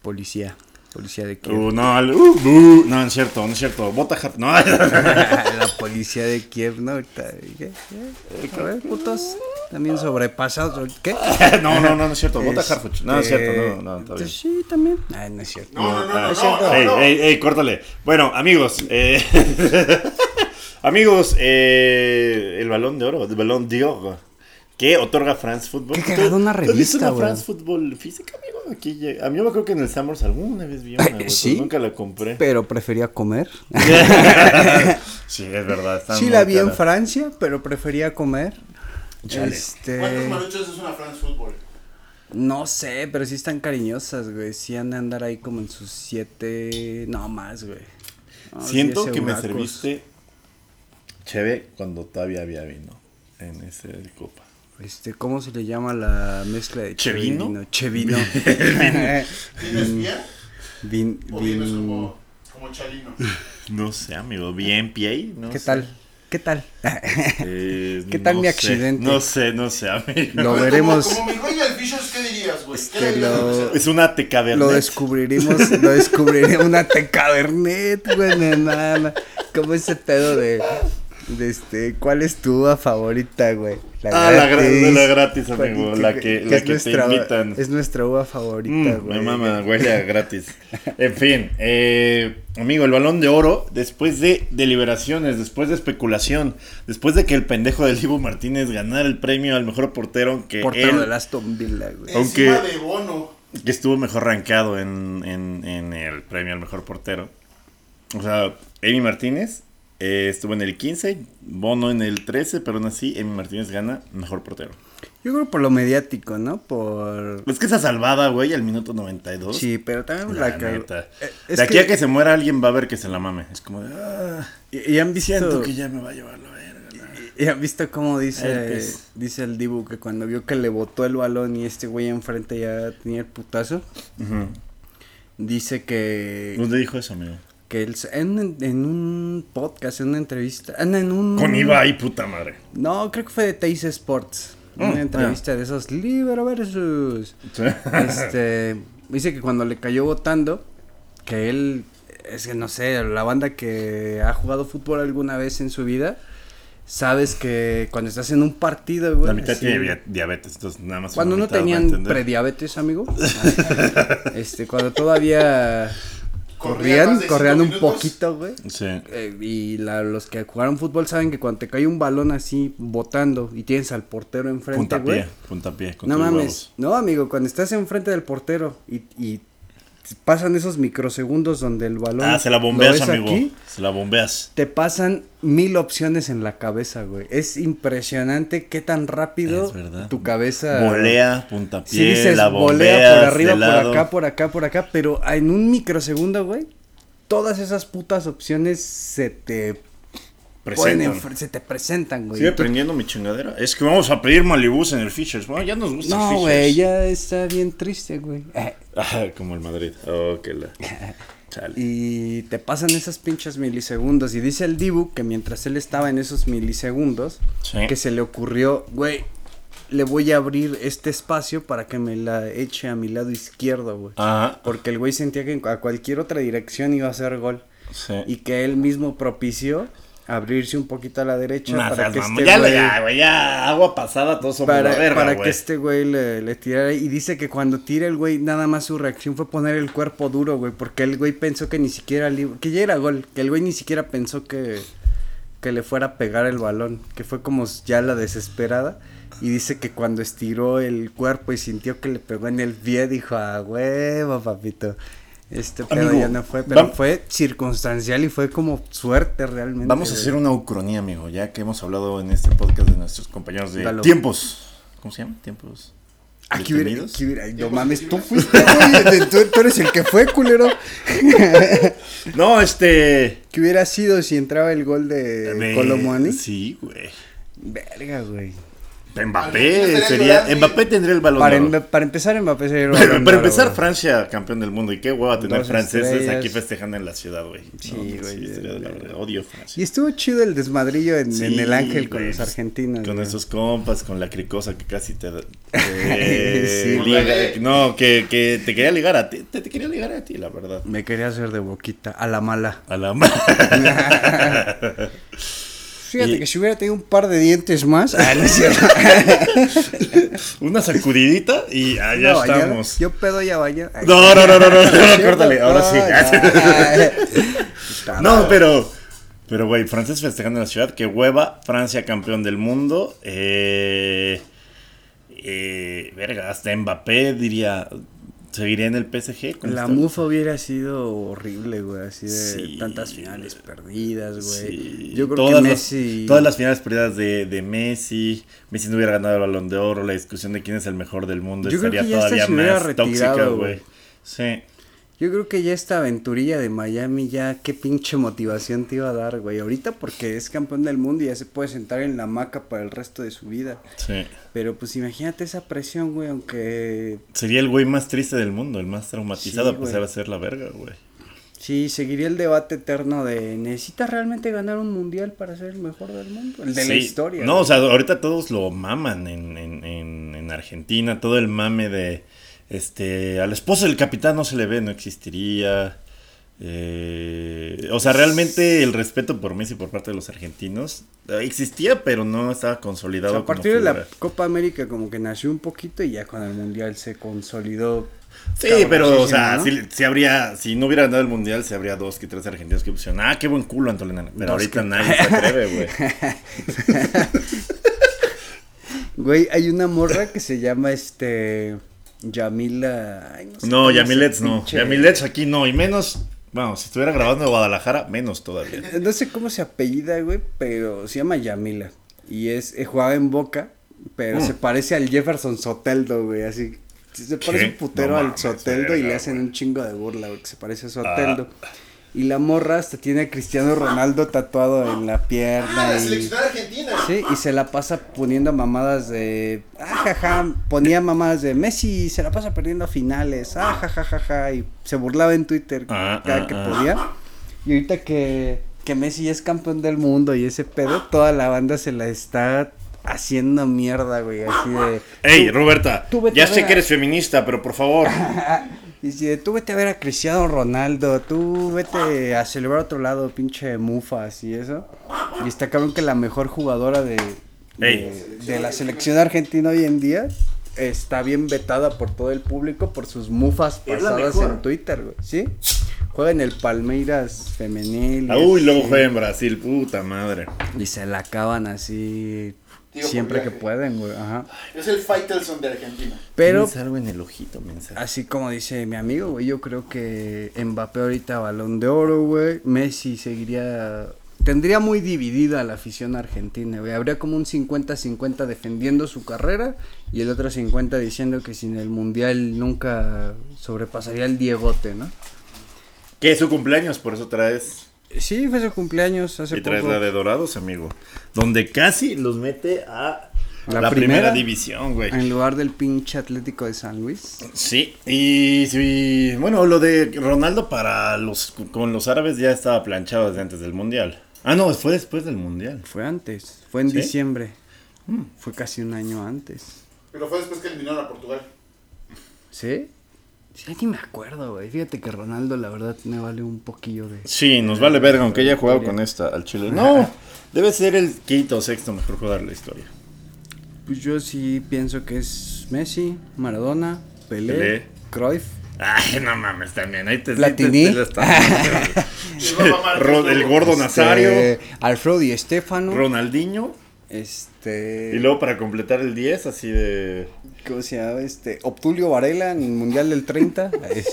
Policía, policía de Kiev. Uh, no, uh, uh, no, no es cierto, no es cierto. Bota Hat- No, la policía de Kiev, ¿no? Ahorita, ¿qué? ¿Qué? A ver, putos. también sobrepasado. ¿Qué? no, no, no, no es cierto. Este, Harfuch. No, es cierto, no, no, está bien. Sí, también. Ay, no es cierto. No, no, no, Ah, no, no, ey, no. ey, ey, córtale. Bueno, amigos, eh, amigos, eh, el balón de oro, el balón de oro, que otorga France Football. Qué cagado una ¿Tú has visto revista, una güey? France Football física, amigo? Aquí llega- A mí me acuerdo que en el Summers alguna vez vi una, güey, ¿Sí? nunca la compré. Pero prefería comer. sí, es verdad. Sí la vi en. Francia, pero prefería comer. Chale. ¿Cuántos Este, maruchos es una France Football? no sé, pero sí están cariñosas, güey. Sí han de andar ahí como en sus siete, no más, güey. No, Siento que me serviste chévere cuando todavía había vino en ese copa. Este, ¿cómo se le llama la mezcla de ¿Chevino? Chevino. ¿Tienes bien? Vin, ¿O vienes vin- como, como chalino? No sé, amigo, bien pie, no ¿Qué sé. tal? ¿Qué tal? Eh, ¿Qué tal no mi sé, accidente? No sé, no sé, amigo. Lo Como- veremos. Como, mi güey al Fishers, ¿qué dirías, güey? ¿Qué Este, lo-? Es una teca Lo descubriremos, lo descubriremos una tecabernet, güey, nada. Como ese pedo de este, ¿cuál es tu uva favorita, güey? Ah, la gra- la gratis, ¿Cuál- amigo, la que- la es que te invitan. Es nuestra uva favorita, Mm, güey. me mama, huele a gratis. En fin, eh, amigo, el balón de oro, después de deliberaciones, después de especulación, después de que el pendejo del Dibu Martínez ganara el premio al mejor portero, que Portero él, del Aston Villa, güey. aunque- de Bono. que estuvo mejor rankeado en, en, en el premio al mejor portero. O sea, Emi Martínez eh, estuvo en el 15, Bono en el 13, pero aún así Emi Martínez gana mejor portero. Yo creo por lo mediático, ¿no? Por... Es que esa salvada, güey, al minuto 92. Sí, pero también La la, neta. eh, es de aquí que- a que se muera alguien va a ver que se la mame. Es como de, ah, Y, y han visto... siento que ya me va a llevar la verga. ¿Y han visto cómo dice, Herpes. dice el Dibu que cuando vio que le botó el balón y este güey enfrente ya tenía el putazo? Dice que... ¿Dónde dijo eso, amigo? Que él, en, en un podcast, en una entrevista, no, en un... Con Ibai, puta madre. No, creo que fue de Teis Sports. Mm, Una entrevista de esos Libero versus. Sí. Este. Dice que cuando le cayó votando, que él. Es que no sé, la banda que ha jugado fútbol alguna vez en su vida. Sabes que cuando estás en un partido, güey. La mitad así- tiene dia- diabetes, entonces nada más. Cuando no tenían prediabetes, amigo. este, cuando todavía corrían, corrían un minutos. poquito, güey. Sí. Eh, y la- los que jugaron fútbol saben que cuando te cae un balón así botando y tienes al portero enfrente, güey. Puntapié, puntapié. con No mames. huevos. No, amigo, cuando estás enfrente del portero y, y pasan esos microsegundos donde el balón. Ah, se la bombeas, amigo. aquí, Se la bombeas. te pasan mil opciones en la cabeza, güey. Es impresionante qué tan rápido tu cabeza. Volea, puntapié, Sí dices, la bombeas, volea por arriba, por acá, por acá, por acá, pero en un microsegundo, güey, todas esas putas opciones se te Presentan. se te presentan, güey. Sigue prendiendo mi chingadera. Es que vamos a pedir Malibús en el Fishers. Bueno, ya nos gusta el No, Fishers. güey, ya está bien triste, güey. Ah, como el Madrid. Oh, que la. Chale. Y te pasan esos pinches milisegundos. Y dice el Dibu que mientras él estaba en esos milisegundos, Sí. que se le ocurrió, güey, le voy a abrir este espacio para que me la eche a mi lado izquierdo, güey. Ajá. Porque el güey sentía que a cualquier otra dirección iba a hacer gol. Sí. Y que él mismo propició abrirse un poquito a la derecha para que este ya, güey... ya, güey, ya, agua pasada, somos para, la verga, para güey. que este güey le, le tirara. Y dice que cuando tira el güey, nada más su reacción fue poner el cuerpo duro, güey. Porque el güey pensó que ni siquiera. Que ya era gol. Que el güey ni siquiera pensó que. Que le fuera a pegar el balón. Que fue como ya la desesperada. Y dice que cuando estiró el cuerpo y sintió que le pegó en el pie, dijo, ah, huevo, papito. Este pedo Amigo, ya no fue. Pero fue circunstancial y fue como suerte realmente. Vamos a hacer una ucronía, amigo, ya que hemos hablado en este podcast de nuestros compañeros de Dalo. tiempos. ¿Cómo se llama? Tiempos. Aquí hubiera, aquí hubiera- no mames, tú fuiste, güey, tú, tú eres el que fue, culero. No, este. ¿Qué hubiera sido si entraba el gol de de- Colomani? Sí, güey. Verga, güey. Mbappé sería. Mbappé tendría el balón. Para, de oro. empe- para empezar, Mbappé sería el Pero, Balón para Oro, empezar. Francia, campeón del mundo. Y qué hueva tener Dos franceses estrellas. aquí festejando en la ciudad, güey. Sí, No, güey, de la. Odio Francia. Y estuvo chido el desmadrillo en, en el Ángel con los argentinos. Con esos compas, con la cricosa que casi te. Sí. liga- no, que, que te quería ligar a ti. Te, te quería ligar a ti, la verdad. Me quería hacer de boquita, a la mala. A la ma- Fíjate Y- que si hubiera tenido un par de dientes más. Ah, no es cierto. Una sacudidita y No, bañar. estamos. Yo pedo ya baño. Ay, No, no, no, no, no, no, córtale, ahora sí. No, pero. Pero, güey, francés festejando en la ciudad. Que hueva, Francia campeón del mundo. Eh. eh, verga, hasta Mbappé diría. ¿Seguiría en el PSG? con La mufa hubiera sido horrible, güey, así de Sí, tantas finales perdidas, güey. Sí, Yo creo todas que las- Messi... todas las finales perdidas de, de Messi. Messi no hubiera ganado el balón de oro. La discusión de quién es el mejor del mundo Yo creo estaría que ya hasta todavía más tóxica, retirado, güey. Sí. Yo creo que ya esta aventurilla de Miami ya qué pinche motivación te iba a dar, güey. Ahorita porque es campeón del mundo y ya se puede sentar en la hamaca para el resto de su vida. Sí. Pero pues imagínate esa presión, güey, aunque Sería el güey más triste del mundo, el más traumatizado, Sí, a pesar güey. de ser la verga, güey. sí, seguiría el debate eterno de ¿necesitas realmente ganar un mundial para ser el mejor del mundo? El de la historia. No, güey. o sea, ahorita todos lo maman en, en, en, en Argentina, todo el mame de, este, al esposo del capitán no se le ve, no existiría. Eh, o sea, realmente el respeto por Messi por parte de los argentinos eh, existía, pero no estaba O consolidado. sea, a como partir de la. Copa América como que nació un poquito y ya con el mundial se consolidó. Sí, pero, o sea, si, si habría, si no hubiera ganado el mundial, si habría dos que tres argentinos que pusieron, ah, qué buen culo, Antolina. Pero Dos ahorita que- nadie se atreve, güey. Güey, hay una morra que se llama este Yamila. ay, sé No, Yamilets no. Yamilets aquí no, y menos, vamos, si estuviera grabando en Guadalajara, menos todavía. No sé cómo se apellida, güey, pero se llama Yamila. Y es, eh, jugaba en Boca, pero Mm. se parece al Jefferson Soteldo, güey, así. Se parece ¿Qué? un putero No al Soteldo y le hacen güey. un chingo de burla, güey, que se parece a Soteldo. Ah. Y la morra hasta tiene a Cristiano Ronaldo tatuado en la pierna. Ah, la y... seleccionada argentina. Sí, y se la pasa poniendo mamadas de. Ah, jaja. Ponía mamadas de Messi, se la pasa perdiendo finales. Ah, jajajaja. Y se burlaba en Twitter Ah, cada ah, que ah. podía. Y ahorita que, que Messi es campeón del mundo y ese pedo, toda la banda se la está haciendo mierda, güey. Así de. Ey, Roberta, tú ya a sé a- que eres feminista, pero por favor. Y si tú vete a ver a Cristiano Ronaldo, tú vete a celebrar a otro lado, pinche mufas y eso. Y está cabrón que la mejor jugadora de, de, la selección argentina hoy en día está bien vetada por todo el público por sus mufas pasadas en Twitter, güey. ¿Sí? Juega en el Palmeiras femenil. y Ah, Uy, luego juega en Brasil, puta madre. Y se la acaban así Digo, siempre que pueden, güey. Ajá. Es el Faitelson de Argentina. Pero Tienes algo en el ojito, mensaje. Así como dice mi amigo, güey, yo creo que Mbappé ahorita balón de oro, güey. Messi seguiría... Tendría muy dividida la afición argentina, güey. Habría como un 50-50 defendiendo su carrera y el otro 50 diciendo que sin el Mundial nunca sobrepasaría el Diegote, ¿no? Que es su cumpleaños, por eso traes. Sí, fue su cumpleaños hace Y traes poco. la de Dorados, amigo. Donde casi los mete a La la, primera, primera. división, güey. En lugar del pinche Atlético de San Luis. Sí, y sí, bueno, lo de Ronaldo para los con los árabes ya estaba planchado desde antes del mundial. Ah, no, fue después del mundial. Fue antes, fue en ¿Sí? diciembre. Fue casi un año antes. Pero fue después que eliminaron a Portugal. ¿Sí? Sí, ni me acuerdo, güey. Fíjate que Ronaldo, la verdad, me vale un poquillo de. Sí, nos vale verga, aunque haya jugado con esta al Chile. No, debe ser el quinto o sexto mejor jugador de la historia. Pues yo sí pienso que es Messi, Maradona, Pelé, Pelé. Cruyff. Ay, no mames, también. Ahí te Platini. te- el gordo Nazario, Este, Alfredo y Estefano. Ronaldinho. Este. Y luego para completar el 10, así de. ¿Cómo se llama? Este. Obtulio Varela en el Mundial del 30. Es-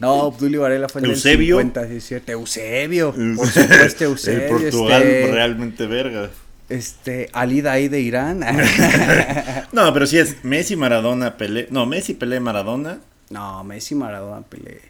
no, Obtulio Varela fue en el Eusebio. 50, sí es cierto. Eusebio. Por supuesto, Eusebio. el Portugal este, realmente verga. Este. Ali de Irán. No, pero sí es Messi, Maradona, Pelé. No, Messi, Pelé, Maradona. no, Messi, Maradona, Pelé.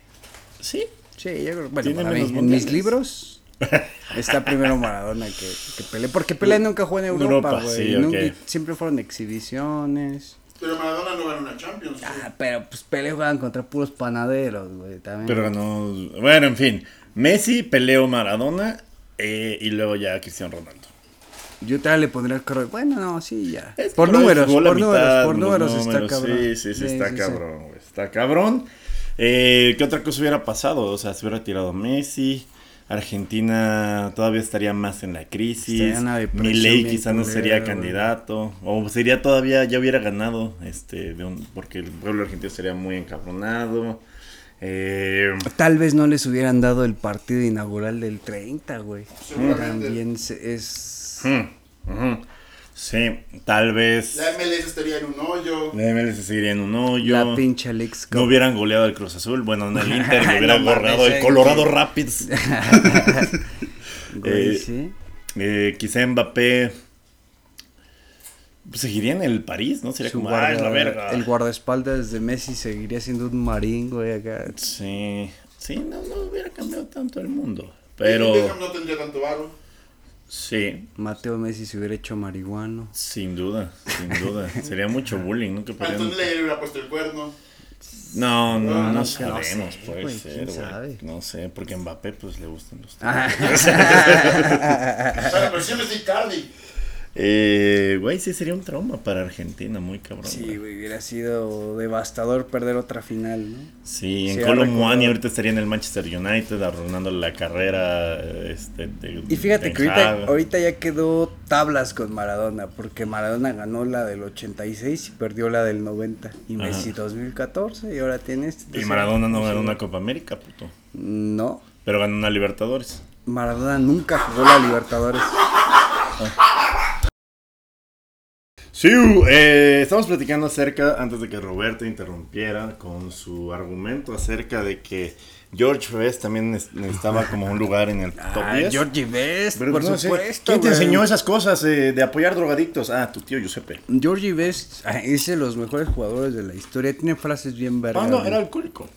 Sí. Sí, yo creo, bueno, para mí, en mis libros está primero Maradona que, que Pelé, porque Pelé nunca jugó en Europa, güey, sí, siempre fueron exhibiciones, Pero Maradona no ganó una Champions. sí. ah, pero pues Pelé jugaban contra puros panaderos, güey, también. Pero no. Bueno, en fin. Messi, Pelé o Maradona. eh, y luego ya Cristiano Ronaldo. Yo tal le pondría el Cruyff, bueno, no, sí, ya, Es por números, por números, mitad, por números, está cabrón. Sí, sí, sí, está cabrón, güey. Está cabrón. Eh, ¿Qué otra cosa hubiera pasado? O sea, se hubiera tirado Messi. Argentina todavía estaría más en la crisis. Milei quizá no sería candidato. O sería todavía, ya hubiera ganado. Este, de un- porque el pueblo argentino estaría muy encabronado. Eh, Tal vez no les hubieran dado el partido inaugural del 30, güey. También se- es... Sí, tal vez. La MLS estaría en un hoyo. La MLS seguiría en un hoyo. La pinche Alex No hubieran goleado al Cruz Azul. Bueno, en el Inter le hubiera No mames, gorrado el eh, Colorado que- Rapids. Güey, Eh, sí. Eh, quizá Mbappé pues, seguiría en el París, ¿no? Sería Su como, ¡ay, la guarda- verga! El guardaespaldas de Messi seguiría siendo un marín, güey, acá. Sí, sí, no, no hubiera cambiado tanto el mundo. Pero... No tendría tanto varo. Sí, Mateo Messi se hubiera hecho marihuano. sin duda, sin duda. Sería mucho bullying, ¿no? Que podrían- Antonio le hubiera puesto el cuerno. No, no, no, no sabemos, sé, puede güey, ser, güey. No sé, porque a Mbappé pues le gustan los Ah. O sea, la versión es de Icardi. Eh, güey, sí sería un trauma para Argentina, muy cabrón. Sí, güey. hubiera sido devastador perder otra final, ¿no? Sí, en Sí, Colo recordar. Muani ahorita estaría en el Manchester United arruinándole la carrera este, de Y fíjate que ahorita, ya quedó tablas con Maradona, porque Maradona ganó la del 86 y perdió la del 90. Y Ajá. Messi 2014 y ahora tiene este. Y Maradona no ganó una Copa América, puto. No, Pero ganó una Libertadores. Maradona nunca jugó la Libertadores. Sí, eh, estamos platicando acerca, antes de que Roberto interrumpiera con su argumento acerca de que George Best también es- necesitaba como un lugar en el top Ah, 10. Georgie Best, Pero por no supuesto. ¿Quién te güey. enseñó esas cosas eh, de apoyar drogadictos? Ah, tu tío Giuseppe. Georgie Best ah, es de los mejores jugadores de la historia. Tiene frases bien vergas. Ah, no, era alcohólico.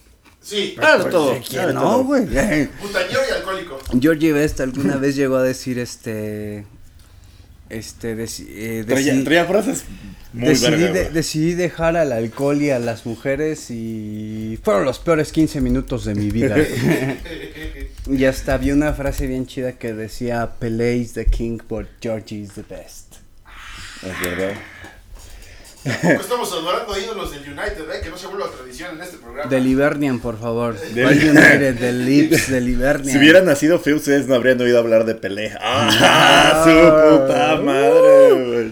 Sí. Ah, de todo. ¿Quién de no, güey? Putañero y alcohólico. Georgie Best alguna vez llegó a decir este. Este. eh, Traía, deci- traía frases muy decidí, verga, de- decidí dejar al alcohol y a las mujeres y fueron los peores 15 minutos de mi vida. y hasta había una frase bien chida que decía Pelé is the king but Georgie is the best. Es verdad. Tampoco estamos adorando a ídolos del United, ¿eh? Que no se vuelva tradición en este programa. Del Ibernian, por favor. Del- ¿Cuál United? Del Lips, del Ibernian. Si hubiera nacido feo, ustedes no habrían oído hablar de Pelé. ¡Ah! ¡Su puta madre,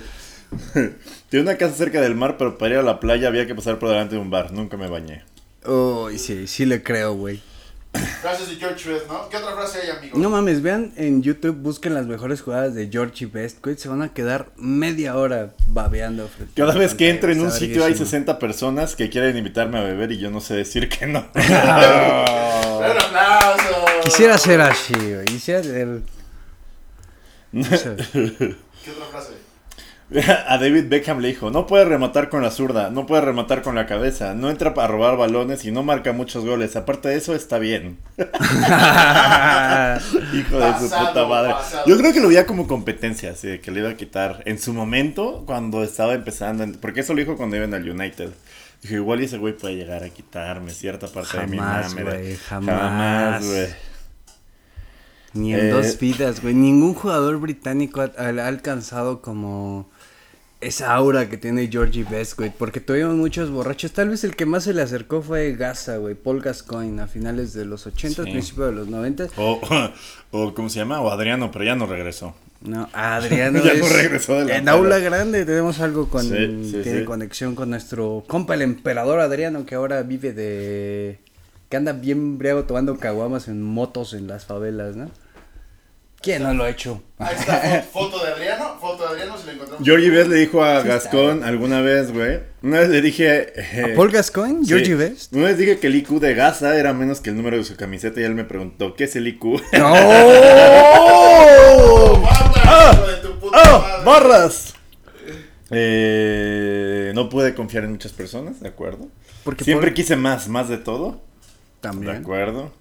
güey! Tiene una casa cerca del mar, pero para ir a la playa había que pasar por delante de un bar. Nunca me bañé. Uy, sí, sí le creo, güey. Frases de George Best, ¿no? ¿Qué otra frase hay, amigo? No mames, vean en YouTube, busquen las mejores jugadas de Georgie Best, güey. Se van a quedar media hora babeando. Cada vez que entro en un sitio hay verguísima. 60 personas que quieren invitarme a beber y yo no sé decir que no. Un aplauso. Quisiera ser así, güey. Quisiera ser... ¿Qué otra frase? A David Beckham le dijo, no puede rematar con la zurda, no puede rematar con la cabeza, no entra para robar balones y no marca muchos goles. Aparte de eso, está bien. Hijo de su puta madre. pasado. Yo creo que lo veía como competencia, así de que le iba a quitar en su momento cuando estaba empezando, en- porque eso lo dijo cuando iba en el United. Dijo, igual ese güey puede llegar a quitarme cierta parte de mi Jamás, mame. güey, jamás. Jamás, güey. Ni en Eh. dos vidas, güey. Ningún jugador británico ha, ha alcanzado como esa aura que tiene Georgie Best, güey. Porque tuvimos muchos borrachos. Tal vez el que más se le acercó fue Gaza, güey. Paul Gascoigne a finales de los 80, Sí. principios de los 90. O, o, ¿cómo se llama? O Adriano, pero ya no regresó. No, Adriano Ya no es- regresó de la En. Aula Grande tenemos algo con... Sí, sí, tiene sí. conexión con nuestro compa, el emperador Adriano, que ahora vive de... Que anda bien briago tomando caguamas en motos en las favelas, ¿no? ¿Quién no lo ha hecho? Ahí está, fo- foto de Adriano. Foto de Adriano, si la encontramos. Georgie Best le dijo a Gascón alguna vez, güey. Una vez le dije. eh, ¿A Paul sí. ¿Georgie Best? Una vez dije que el IQ de Gaza era menos que el número de su camiseta y él me preguntó, ¿qué es el IQ? ¡Oh! ¡Oh! ¡Habla, hijo de tu puta ¡Oh! madre! ¡Barras! Eh, no pude confiar en muchas personas, ¿de acuerdo? Porque Siempre quise más, más de todo, ¿de También. acuerdo?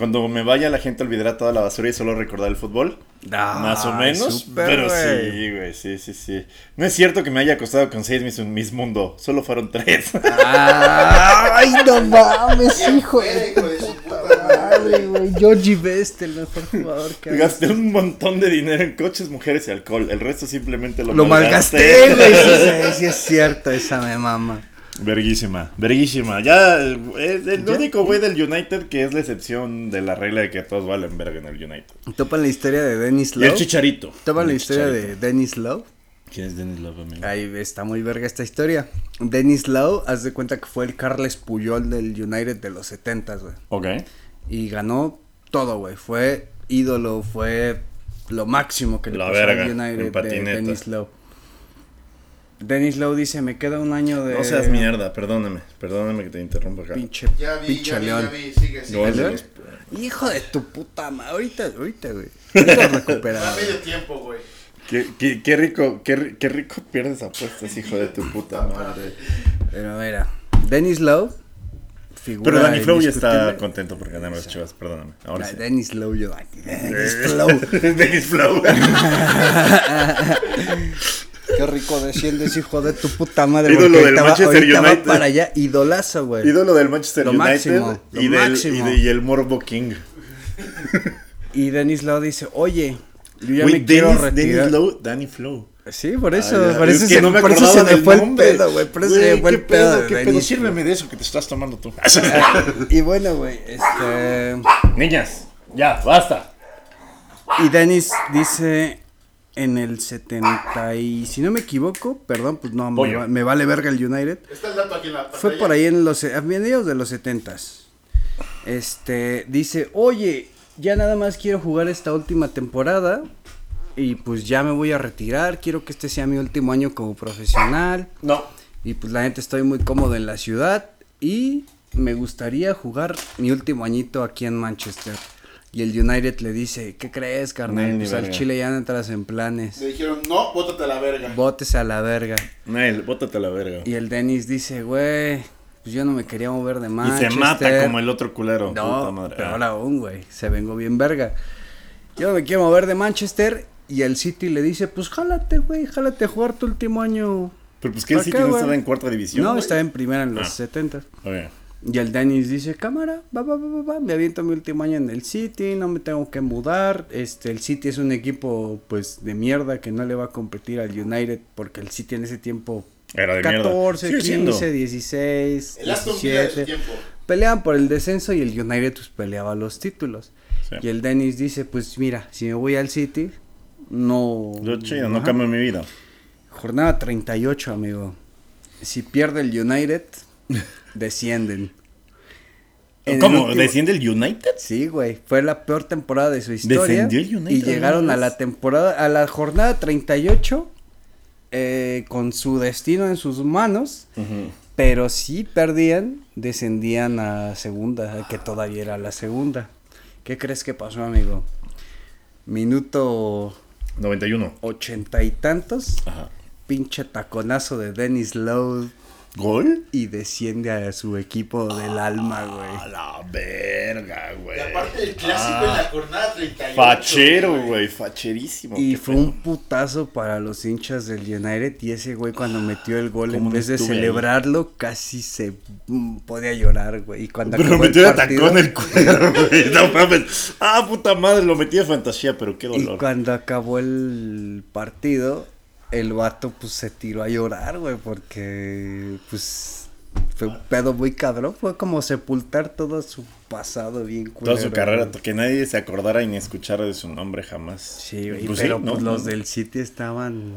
Cuando me vaya la gente olvidará toda la basura y solo recordar el fútbol. Ah, Más o menos. pero sí, güey, sí, sí, sí. No es cierto que me haya costado con seis mis, mis mundo. Solo fueron tres. ¡Ay, no mames, ¿Quién hijo de güey! Georgie Best, el mejor jugador que Gasté un montón de dinero en coches, mujeres y alcohol. El resto simplemente lo, Lo malgasté, güey. Sí, sí, sí es cierto, esa me mama. Verguísima, verguísima. Ya, es el único güey del United que es la excepción de la regla de que todos valen verga en el United. Topan la historia de Dennis Y el Love. Chicharito. Topan la historia de. Dennis Love. ¿Quién es Dennis Love, amigo? Ahí está muy verga esta historia. Dennis Lowe, haz de cuenta que fue el Carles Puyol del United de los 70, güey. Ok. Y ganó todo, güey. Fue ídolo, fue lo máximo que le La pasó verga, al United de. Dennis Lowe. Dennis Lowe dice, me queda un año de... No seas mierda, perdóname. Perdóname que te interrumpa acá. Pinche, Ya vi, pinche ya vi, león. ya vi, sigue, sigue. Hijo de tu puta madre. Ahorita, ahorita, güey. Ahorita recuperado. Da medio tiempo, güey. Qué, qué- qué rico, qué, ri- qué rico pierdes apuestas, hijo de tu puta madre. Pero mira, Dennis Lowe, figura Pero Danny Flow ya está contento por ganar las chivas, perdóname. Ahora Ah, sí. Dennis Lowe, yo. Dennis Lowe. Dennis Flow. Qué rico desciendes, hijo de tu puta madre. Ídolo del va- Manchester United. para allá, idolazo, güey. Ídolo del Manchester Lo United máximo, lo y, del, máximo. y, de- y el Morbo King. Y Dennis Lowe dice, oye, yo ya Güey, me quiero Dennis, retirar. Dennis Low, Danny Flow. Sí, por eso, Ah, por Es eso, que se, no me por eso se me fue el pedo, güey. Por eso se me fue ¿qué el pedo, qué pedo? Sírveme de eso que te estás tomando tú. Y bueno, güey, este... Niñas, ya, basta. Y Dennis dice en el 70 y si no me equivoco, perdón, pues no, me, Pollo. va- me vale verga el United. Está el dato aquí en la pantalla. Fue por ahí en los a mediados de los 70 Este dice, "Oye, ya nada más quiero jugar esta última temporada y pues ya me voy a retirar, quiero que este sea mi último año como profesional." No. Y pues la neta estoy muy cómodo en la ciudad y me gustaría jugar mi último añito aquí en Manchester. Y el United le dice, ¿qué crees, carnal? Ni Pues al verga. Chile ya no entras en planes. Le dijeron, no, bótate a la verga. Botes a la verga. Nel, bótate a la verga. Y el Dennis dice, güey, pues yo no me quería mover de Y Manchester. se mata como el otro culero. No, puta madre. peor Ah. aún, güey. Se vengó bien verga. Yo no me quiero mover de Manchester. Y el City le dice, pues jálate, güey, jálate a jugar tu último año. Pero pues que el ¿Para City qué, no estaba en cuarta división. No, güey? estaba en primera en los Ah. 70. Ok. Y el Dennis dice, cámara, va, va, va, va, va, me aviento mi último año en el City, no me tengo que mudar. Este, el City es un equipo, pues, de mierda que no le va a competir al United porque el City en ese tiempo... Era de mierda. 14, Sigue 15, siendo. 16, El Aston Villa de su 17. tiempo. Peleaban por el descenso y el United pues peleaba los títulos. Sí. Y el Dennis dice, pues mira, si me voy al City, no... Yo chido, no cambio mi vida. Jornada 38, amigo. Si pierde el United, descienden. En el ¿Cómo? último- ¿Desciende el United? Sí, güey. Fue la peor temporada de su historia. Descendió el United, Y llegaron ¿no? a la temporada, a la jornada 38, eh, con su destino en sus manos. Pero si perdían, descendían a segunda, que todavía era la segunda. ¿Qué crees que pasó, amigo? Minuto 91. ochenta y tantos. Ajá. Pinche taconazo de Dennis Lowe. ¿Gol? Y desciende a su equipo del alma, güey. A la verga, güey. Y aparte el clásico en la jornada 38. Fachero, güey. Facherísimo. Y fue pedo. un putazo para los hinchas del United. Y ese güey, cuando metió el gol, ¿Cómo en vez de estuve ahí? celebrarlo, casi se mm, podía llorar, güey. Y cuando Pero acabó el metió de partido- tacón el cuero, güey. No mames. Ah, puta madre, lo metí de fantasía, pero qué Y dolor. cuando acabó el partido, el vato pues se tiró a llorar, güey, porque pues fue un pedo muy cabrón. Fue como sepultar todo su pasado bien culero. Toda su carrera, que nadie se acordara y ni escuchara de su nombre jamás. Sí, güey, Pues pero sí, ¿no? pues los del City estaban...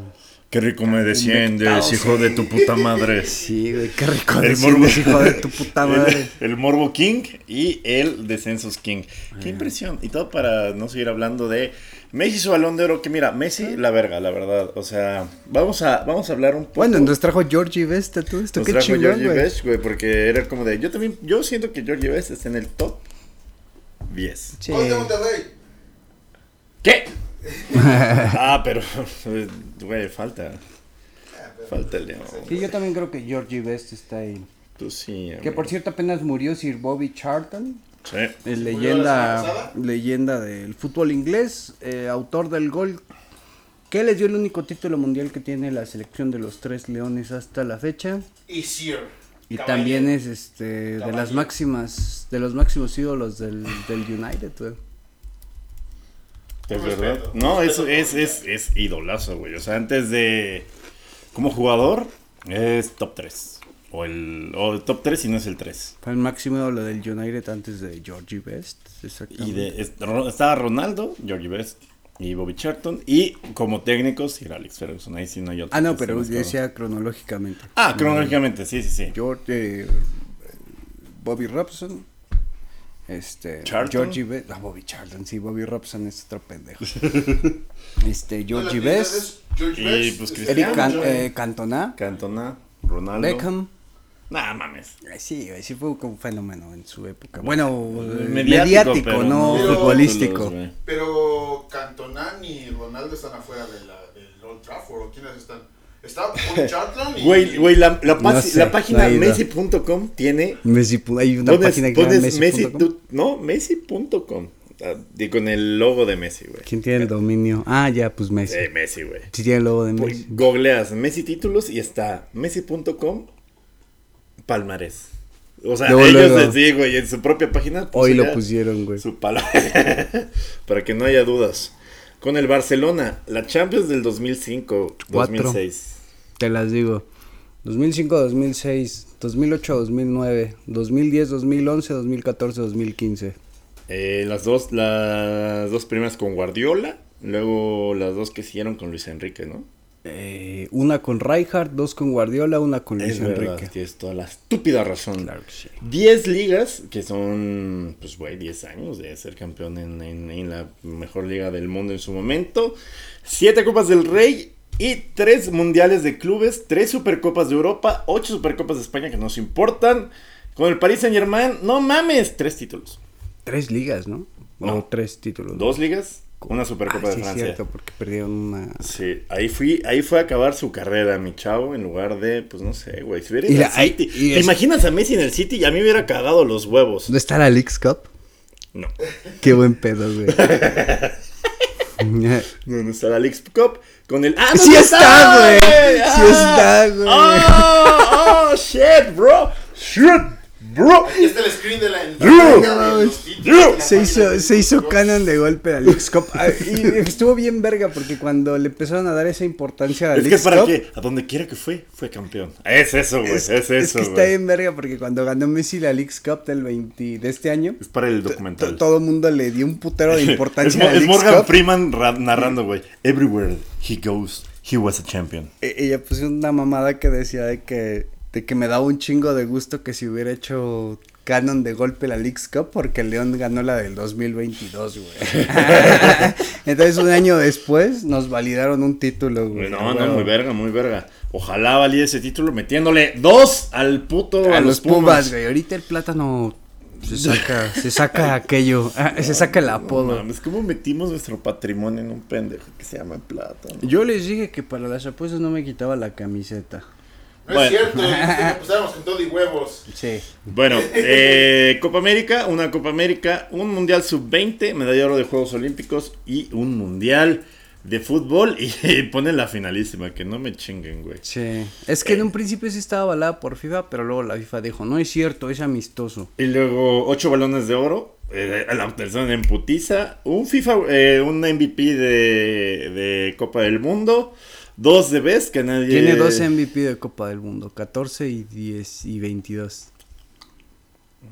Qué rico me desciendes, hijo de tu puta madre. Sí, güey, qué rico El morbo- hijo de tu puta madre. El, el Morbo King y el Descensos King. Qué impresión. Y todo para no seguir hablando de Messi su balón de oro. Que mira, Messi, la verga, la verdad. O sea, vamos a, vamos a hablar un poco. Bueno, nos trajo Georgie Best todo esto, Nos qué trajo chingón, Georgie güey. Best, güey, porque era como de. Yo también, yo siento que Georgie Best está en el top 10. Sí. Gol de Monterrey. ¿Qué? ah, pero, güey, falta. Falta el león. Sí, yo también creo que Georgie Best está ahí. Pues sí. Que por cierto apenas murió Sir Bobby Charlton. Sí. Es ¿Murió la leyenda, leyenda del fútbol inglés, eh, autor del gol que les dio el único título mundial que tiene la selección de los tres leones hasta la fecha Y Sir. y Caballero. también es este de las máximas de los máximos ídolos del, del United, güey. Es verdad. No, es, es, es, es idolazo, güey. O sea, antes de. Como jugador, es top 3. O el, o el top 3 si no es el 3. Fue el máximo lo del United antes de Georgie Best. Y de, estaba Ronaldo, Georgie Best y Bobby Charlton. Y como técnicos, Sir Alex Ferguson. Ahí sí no hay otro. Ah, no, pero decía cronológicamente. Ah, cronológicamente, sí, sí, sí. George, eh, Bobby Robson. Este. Charlton. Georgie Best. Ah, Bobby Charlton, sí, Bobby Robson es otro pendejo. este, Georgie No, Best. es George Y, Best, pues, Eric Can- eh, Cantona. Cantona, Ronaldo. Beckham. Nah, mames. Sí, güey, sí fue un fenómeno en su época. Bueno, Mediático, mediático, pero no Pero- futbolístico. güey. Pero Cantona y Ronaldo están afuera de la, del Old Trafford. ¿o ¿Quiénes están? Está Bobby Charlton y... Güey, güey, la, la, No sé, la página no. Messi.com tiene. Messi, hay una Pones, página que pones Messi, no, Messi.com. ah, Y con el logo de Messi, güey. ¿Quién tiene el dominio? Ah, ya, pues Messi. Eh, Messi, güey. Sí tiene el logo de Pues, Messi. Googleas Messi títulos y está Messi.com palmarés. O sea, Luego, ellos luego. sí, güey, en su propia página. Hoy lo pusieron, güey. Su palabra. Para que no haya dudas. Con el Barcelona, la Champions del 2005, Cuatro. 2006. Te las digo. 2005, 2006, 2008, 2009, 2010, 2011, 2014, 2015. Eh, las dos, las dos primeras con Guardiola, luego las dos que siguieron con Luis Enrique, ¿no? Eh, una con Rijkaard, dos con Guardiola, una con Luis es verdad, Enrique. tienes toda la estúpida razón. Claro que sí. 10 ligas, que son, pues, güey, 10 años de ser campeón en, en- en la mejor liga del mundo en su momento. 7 Copas del Rey y 3 Mundiales de Clubes, 3 Supercopas de Europa, 8 Supercopas de España que nos importan. Con el Paris Saint Germain, no mames, 3 títulos. Tres ligas, ¿no? No. tres títulos. Dos ligas, una Supercopa Ah, de sí, Francia. cierto, porque perdieron una... Sí, ahí fui, ahí fue a acabar su carrera, mi chavo, en lugar de, pues no sé, güey, si hubiera ido la- al City. ¿Te es- imaginas a Messi en el City y a mí me hubiera cagado los huevos? ¿Dónde está la Leagues Cup? No. Qué buen pedo, güey. ¿Dónde está la Leagues Cup? Con el. ¡Ah, Sí ¿dónde está, güey! Sí ¡Ah! está, güey. ¡Oh, oh, shit, bro! ¡Shit, bro! Aquí está el screen de la... La Se hizo, se hizo canon de golpe a la Leagues Cup. Ah, Y estuvo bien verga porque cuando le empezaron a dar esa importancia a la Es que para qué, a donde quiera que fue, fue campeón. Es eso, güey, es, Es, eso, es que está bien verga porque cuando ganó Messi la Leagues Cup del 20 de este año, Es para el documental. todo el mundo le dio un putero de es, importancia Mo- a la es Leagues Morgan Cup. Freeman ra- narrando, güey. Everywhere he goes, he was a champion. E- Ella puso una mamada que decía de que, de que me daba un chingo de gusto que si hubiera hecho canon de golpe la Leagues Cup porque León ganó la del 2022, güey. Entonces un año después nos validaron un título, güey. No, no, muy verga, muy verga. Ojalá valía ese título metiéndole dos al puto A los Pumas, güey. Ahorita el plátano se saca, se saca aquello, ah, se saca el No apodo. mames, ¿cómo metimos nuestro patrimonio en un pendejo que se llama plátano? Yo les dije que para las apuestas no me quitaba la camiseta. No Bueno. es cierto, apostáramos con todo y huevos. Sí. Bueno, eh, Copa América, una Copa América, un Mundial Sub-20, medalla de oro de Juegos Olímpicos y un Mundial de fútbol y ponen la finalísima, que no me chinguen, güey. Sí. Es que en un principio sí estaba avalada por FIFA, pero luego la FIFA dijo, no es cierto, es amistoso. Y luego ocho balones de oro, eh, la tercera en putiza, un FIFA, eh, un MVP de, de Copa del Mundo, dos de Best que nadie... Tiene dos MVP de Copa del Mundo, 14 y 10 y 22.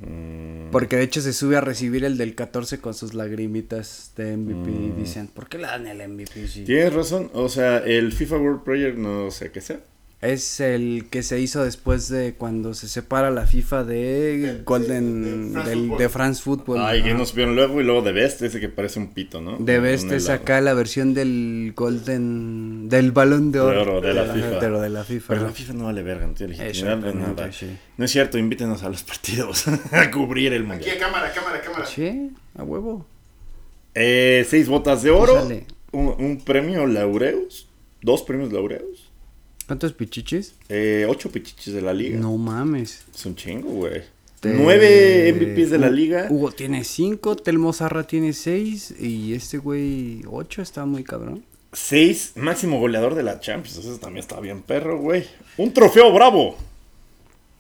Mm, Porque de hecho se sube a recibir el del 14 con sus lagrimitas de MVP Mm. y dicen, ¿por qué le dan el MVP? si-?" Tienes razón, o sea, el FIFA World Player no sé qué sea. Es el que se hizo después de cuando se separa la FIFA de Golden, de France del- Football. de France Football. Ay, que ajá. nos vieron luego y luego de Best, ese que parece un pito, ¿no? De Best es acá la versión del Golden, del balón de De oro. de la FIFA. De lo de la FIFA. Pero la ¿no? FIFA no vale verga, no tiene legitimidad nada. sí. No es cierto, invítenos a los partidos a cubrir el Aquí a mundial. cámara, cámara, cámara. Sí, a huevo. Eh, seis botas de oro, un, un premio Laureus, dos premios Laureus, ¿Cuántos pichichis? eh, ocho pichiches de la liga. No mames. Es un chingo, güey. Te- Nueve MVPs de la liga. Hugo tiene cinco, Telmo Zarra tiene seis y este güey ocho, está muy cabrón. Seis, máximo goleador de la Champions. Eso también está bien perro, güey. Un trofeo bravo.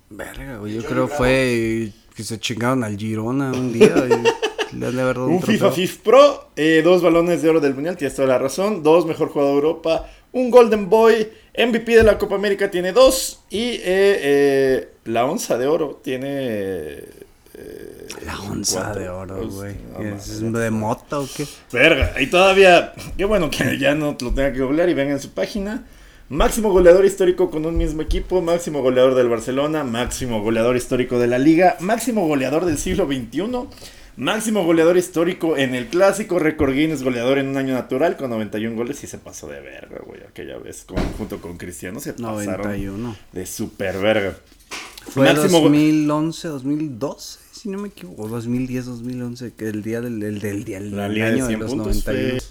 Verga, güey, yo creo fue que se chingaron al Girona un día y le han de un, Un FIFA. FIF Pro, eh, dos balones de oro del Mundial, tienes toda la razón, dos mejor jugador de Europa, un Golden Boy MVP de la Copa América tiene dos. Y eh, eh, la onza de oro tiene. eh, La onza cuatro. de oro, Pues, güey. ¿Es de mota o qué? Verga, y todavía, qué bueno que ya no lo tenga que googlear y venga en su página. Máximo goleador histórico con un mismo equipo, máximo goleador del Barcelona, máximo goleador histórico de la liga, máximo goleador del siglo XXI, máximo goleador histórico en el clásico, récord Guinness goleador en un año natural con 91 goles y se pasó de verga, güey, aquella vez con- junto con Cristiano se pasaron 91. de super verga. Fue Máximo go- 2011, 2012, si no me equivoco. O 2010, 2011, que el día del, el del día el La de año de 100 los puntos 91. fue-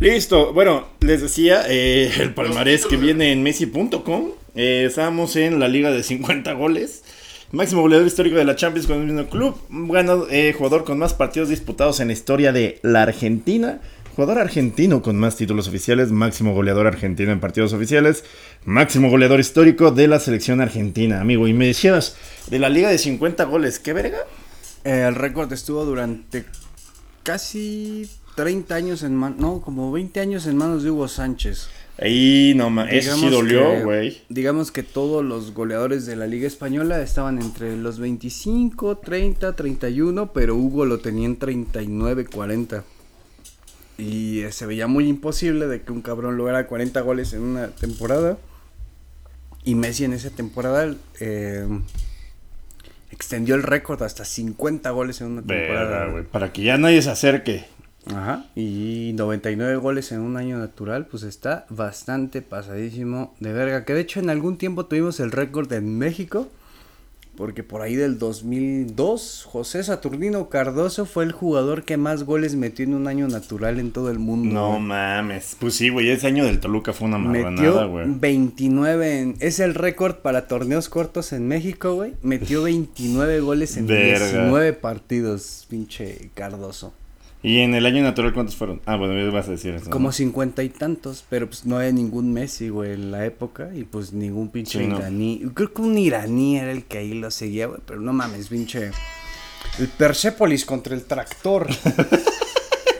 Listo, bueno, les decía, eh, el palmarés que viene en Messi.com. Eh, estábamos en la liga de 50 goles. Máximo goleador histórico de la Champions con el mismo club. Bueno, eh, jugador con más partidos disputados en la historia de la Argentina. Jugador argentino con más títulos oficiales. Máximo goleador argentino en partidos oficiales. Máximo goleador histórico de la selección argentina, amigo. Y me decías, de la liga de 50 goles, ¿qué verga? Eh, el récord estuvo durante casi 30 años en manos, no, como 20 años en manos de Hugo Sánchez. Ahí no eso sí dolió, güey. Digamos que todos los goleadores de la Liga Española estaban entre los 25, 30, 31, pero Hugo lo tenía en 39, 40. Y eh, se veía muy imposible de que un cabrón lograra 40 goles en una temporada. Y Messi en esa temporada eh, extendió el récord hasta 50 goles en una temporada. Para que ya nadie se acerque. Ajá. Y 99 goles en un año natural, pues está bastante pasadísimo de verga. Que de hecho en algún tiempo tuvimos el récord en México. Porque por ahí del 2002, José Saturnino Cardoso fue el jugador que más goles metió en un año natural en todo el mundo. No güey. mames. Pues sí, güey. Ese año del Toluca fue una marranada, güey. 29 en... Es el récord para torneos cortos en México, güey. Metió 29 goles en Verga. 19 partidos, pinche Cardoso. ¿Y en el año natural cuántos fueron? Ah, bueno, me vas a decir eso. Como ¿no? cincuenta y tantos, pero pues no hay ningún Messi, güey, en la época. Y pues ningún pinche Sí, no. iraní. Creo que un iraní era el que ahí lo seguía, güey, pero no mames, pinche. El Persepolis contra el Tractor.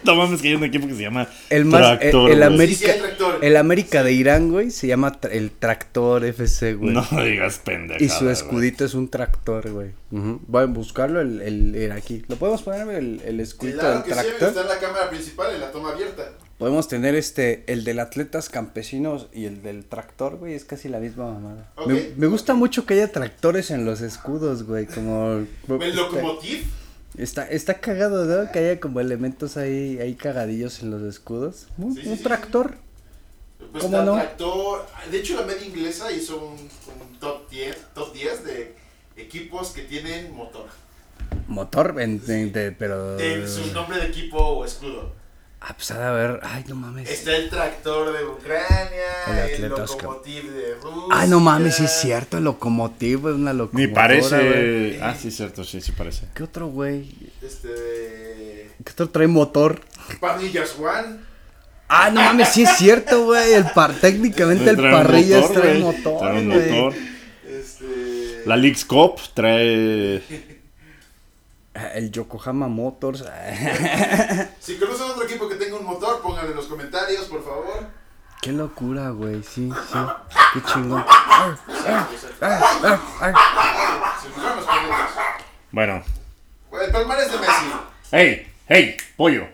No mames, que hay un equipo que se llama El más. Tractor, el. América. Sí, sí, el Tractor. el América de Irán, güey, se llama tra- el Tractor FC, güey. No digas pendejo. y su escudito es un tractor, güey. Ujú. Voy a buscarlo, el, el, el aquí. ¿Lo podemos poner el, el escudito Claro del que sí, tractor? está en la cámara principal, en la toma abierta. Podemos tener este, el del Atletas Campesinos y el del Tractor, güey, es casi la misma mamada. Me, me gusta mucho que haya tractores en los escudos, güey, como... El está, locomotiv. Está, está cagado, ¿no? Que haya como elementos ahí, ahí cagadillos en los escudos. Un, Sí, sí, un sí, tractor. Pues ¿Cómo no? tractor. De hecho, la media inglesa hizo un, un top 10, top 10 de equipos que tienen motor. Motor, en- en- de- pero... De su nombre de equipo o escudo. Ah, pues ha de haber... Ay, no mames. Está el tractor de Ucrania, El el, locomotiv de Rusia. Ah, no mames, sí es cierto, el locomotivo es una locomotora, Ni parece. güey. Ah, sí, cierto, sí, sí parece. ¿Qué otro, güey? Este ¿Qué otro trae motor? Parrillas One. Ah, no mames, sí es cierto, güey. El par, técnicamente el Trae parrillas motor, trae güey. motor, Trae un güey. motor. Este. La Leagues Cup trae. El Yokohama Motors. Si conocen otro equipo que tenga un motor, pónganlo en los comentarios, por favor. Qué locura, güey. Sí, sí. Qué chingón. Bueno. El palmarés de Messi. ¡Hey! ¡Hey! ¡Pollo!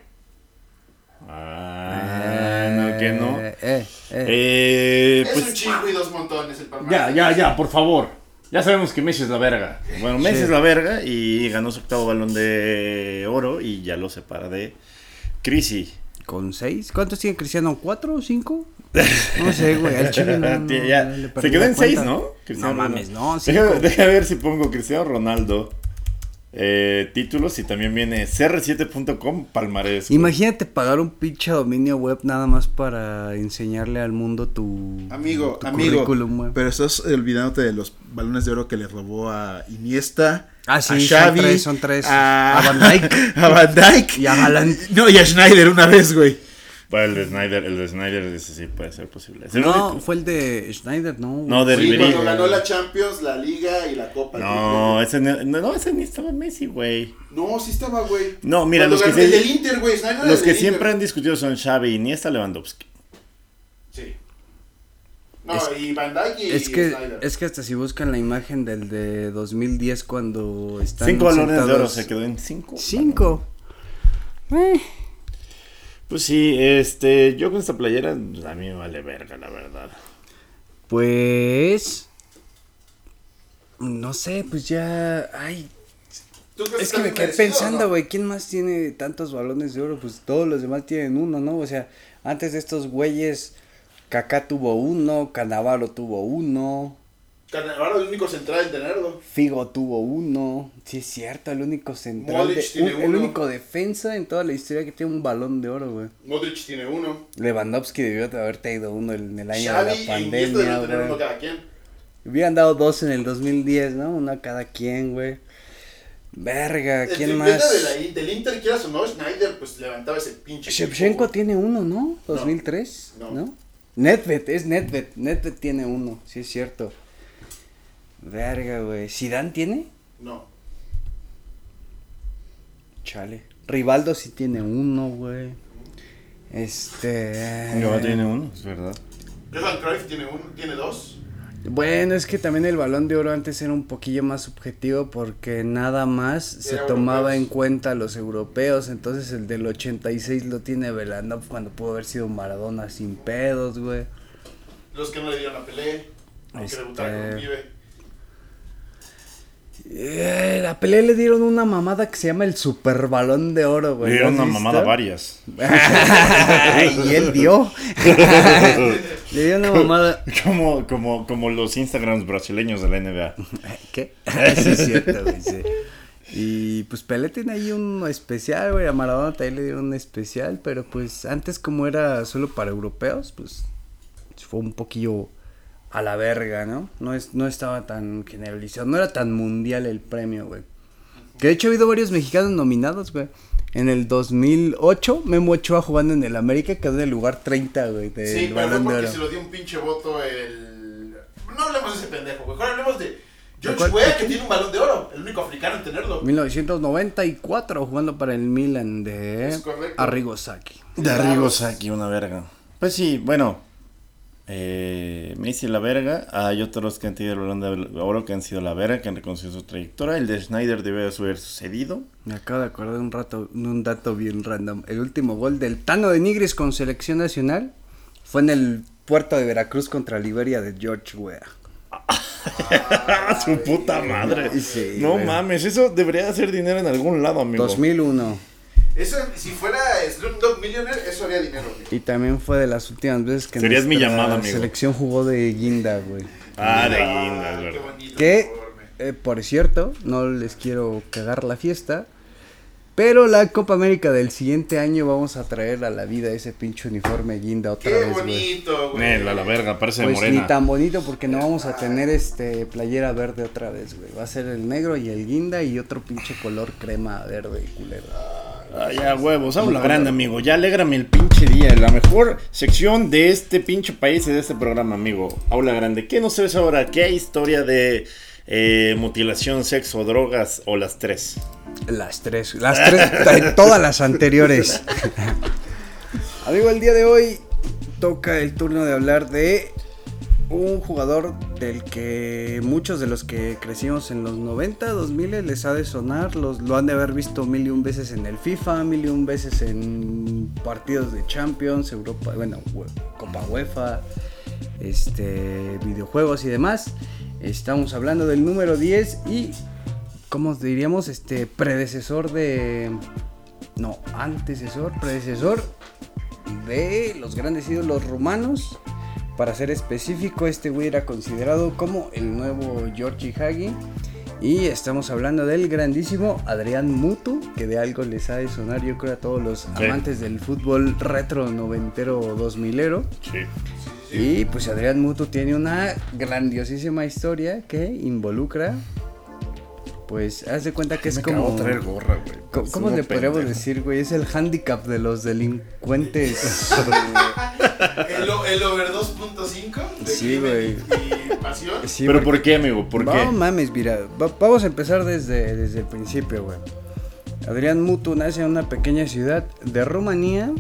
Ah, no, que no. Eh, eh, eh. Es un pues. chingo y dos montones el palmarés. Ya, ya, ya, por favor. Ya sabemos que Messi es la verga. Bueno, Messi Sí. es la verga y ganó su octavo balón de oro y ya lo separa de Crisi. ¿Con seis? ¿Cuántos tiene Cristiano? ¿Cuatro o cinco? No sé, güey. Al chile no, no, Ya, no le Se quedó en seis. ¿no? Cristiano No mames, Ronaldo. no, Deja, deja ver si pongo Cristiano Ronaldo. Eh, títulos y también viene cr7.com palmarés. güey. Imagínate pagar un pinche dominio web nada más para enseñarle al mundo tu, Amigo, tu amigo. currículum. Pero estás olvidándote de los balones de oro que le robó a Iniesta. Ah, sí, a son Xavi, tres, son tres. A, A Van Dijk. A Van Dijk. Y a Haaland. No, y a Schneider una vez, güey. Bueno, el de Snyder, el de Snyder, ese sí puede ser posible. No, único- fue el de Schneider, no. No, de Sí, Ribery. cuando ganó la Champions, la Liga y la Copa. No, ese no, no, ese ni estaba Messi, güey. No, sí estaba, güey. No, mira, Cuando los que el del Inter, güey. Snyder Los que siempre Inter. han discutido son Xavi, Iniesta, Lewandowski. Sí. No, Es- y Van Dyke y Es que, Snyder. es que hasta si buscan la imagen del de 2010 cuando están Cinco balones de oro, se quedó en cinco. Cinco. Eh, Pues sí, este, yo con esta playera, pues, a mí me vale verga, la verdad. Pues... No sé, pues ya... Ay, ¿Tú crees es que me quedé pensando, no? güey, ¿quién más tiene tantos balones de oro? Pues todos los demás tienen uno, ¿no? O sea, antes de estos güeyes, Kaká tuvo uno, Canavaro tuvo uno, Cannavaro es el único central en tenerlo. Figo tuvo uno. Sí, es cierto, el único central. Modric de- tiene un- el uno. único defensa en toda la historia que tiene un balón de oro, güey. Modric tiene uno. Lewandowski debió de haber tenido uno en el año Xavi de la pandemia, deben tener uno güey. cada quien. Hubieran dado dos en el 2010, ¿no? Una cada quien, güey. Verga, ¿quién más? de la- del Inter, quieras o no, Snyder, pues levantaba ese pinche. Shevchenko equipo, tiene uno, ¿no? 2003, No. ¿no? Nedved, es Nedved. Nedved tiene uno, sí es cierto. Verga, güey. ¿Zidane tiene? No. Chale. Rivaldo sí tiene uno, güey. Este. No, tiene uno, es verdad. Johan Cruyff tiene uno, tiene dos. Bueno, es que también el balón de oro antes era un poquillo más subjetivo porque nada más se tomaba europeos. en cuenta a los europeos. Entonces el del 86 lo tiene Velanov cuando pudo haber sido Maradona sin pedos, güey. Los que no le dieron a Pelé. Este- debutara con un pibe. Eh, a Pelé le dieron una mamada que se llama el super balón de oro, güey. Le dieron ¿lo una visto? mamada varias. y él dio. le dio una mamada. Como, como, como los Instagrams brasileños de la NBA. ¿Qué? sí, es cierto, güey, sí. Y pues Pelé tiene ahí uno especial, güey. A Maradona también le dieron un especial, pero pues antes como era solo para europeos, pues fue un poquillo a la verga, ¿no? No, es, no estaba tan generalizado, no era tan mundial el premio, güey. Que de hecho ha habido varios mexicanos nominados, güey. En el 2008, Memo Ochoa jugando en el América quedó en el lugar 30, güey, del Sí, pero fue Balón de porque se lo dio un pinche voto el. No hablemos de ese pendejo, güey. Mejor hablemos de? George Weah, que tiene un balón de oro. El único africano en tenerlo. 1994 jugando para el Milan de Es correcto. Arrigo Sacchi. De Arrigo Sacchi, una verga. Pues sí, bueno. Eh, Messi la verga. Hay otros que han tenido el balón de oro que han sido la verga, que han reconocido su trayectoria. El de Schneider debe haber sucedido. Me acabo de acordar un rato, un dato bien random. El último gol del Tano de Nigris con selección nacional fue en el puerto de Veracruz contra Liberia de George Weah. su puta madre. Sí, no güey. mames, eso debería hacer dinero en algún lado, amigo. 2001. Eso, si fuera Slumdog Millionaire, eso haría dinero, güey. Y también fue de las últimas veces que Serías mi nuestra llamada, amigo. selección jugó de guinda, güey. Ah, de Ah, guinda, es qué verdad. bonito Que, uniforme. eh, por cierto, no les quiero cagar la fiesta. Pero la Copa América del siguiente año vamos a traer a la vida ese pinche uniforme guinda otra Qué vez, güey. bonito, güey. Nel, a la verga, parece Pues morena. ni tan bonito porque no vamos a tener este playera verde otra vez, güey. Va a ser el negro y el guinda y otro pinche color crema verde culero. Ah, ya, huevos, habla grande, amigo. Ya alégrame el pinche día. La mejor sección de este pinche país y de este programa, amigo. Aula grande. ¿Qué no sabes ahora? ¿Qué historia de eh, mutilación, sexo, drogas o las tres? Las tres, las tres, todas las anteriores. Amigo, el día de hoy toca el turno de hablar de un jugador del que muchos de los que crecimos en los 90, 2000 les ha de sonar, los, lo han de haber visto mil y un veces en el FIFA, mil y un veces en partidos de Champions, Europa, bueno, we- Copa UEFA, este, videojuegos y demás. Estamos hablando del número 10 y, ¿cómo diríamos? Este, predecesor de... No, antecesor, predecesor de los grandes ídolos romanos. Para ser específico, este güey era considerado como el nuevo Georgi Hagi. Y estamos hablando del grandísimo Adrián Mutu, que de algo les ha de sonar, yo creo, a todos los Sí. amantes del fútbol retro noventero o dos milero. Sí. Y pues Adrián Mutu tiene una grandiosísima historia que involucra, pues, haz de cuenta que es como... gorra, güey. Co- Es ¿Cómo le podríamos decir, güey? Es el handicap de los delincuentes. El, over 2.5 de Sí, crimen y pasión. Sí, ¿Pero porque- por qué, amigo? ¿Por no qué? mames, mira, va- vamos a empezar desde, desde el principio, güey. Adrián Mutu nace en una pequeña ciudad de Rumanía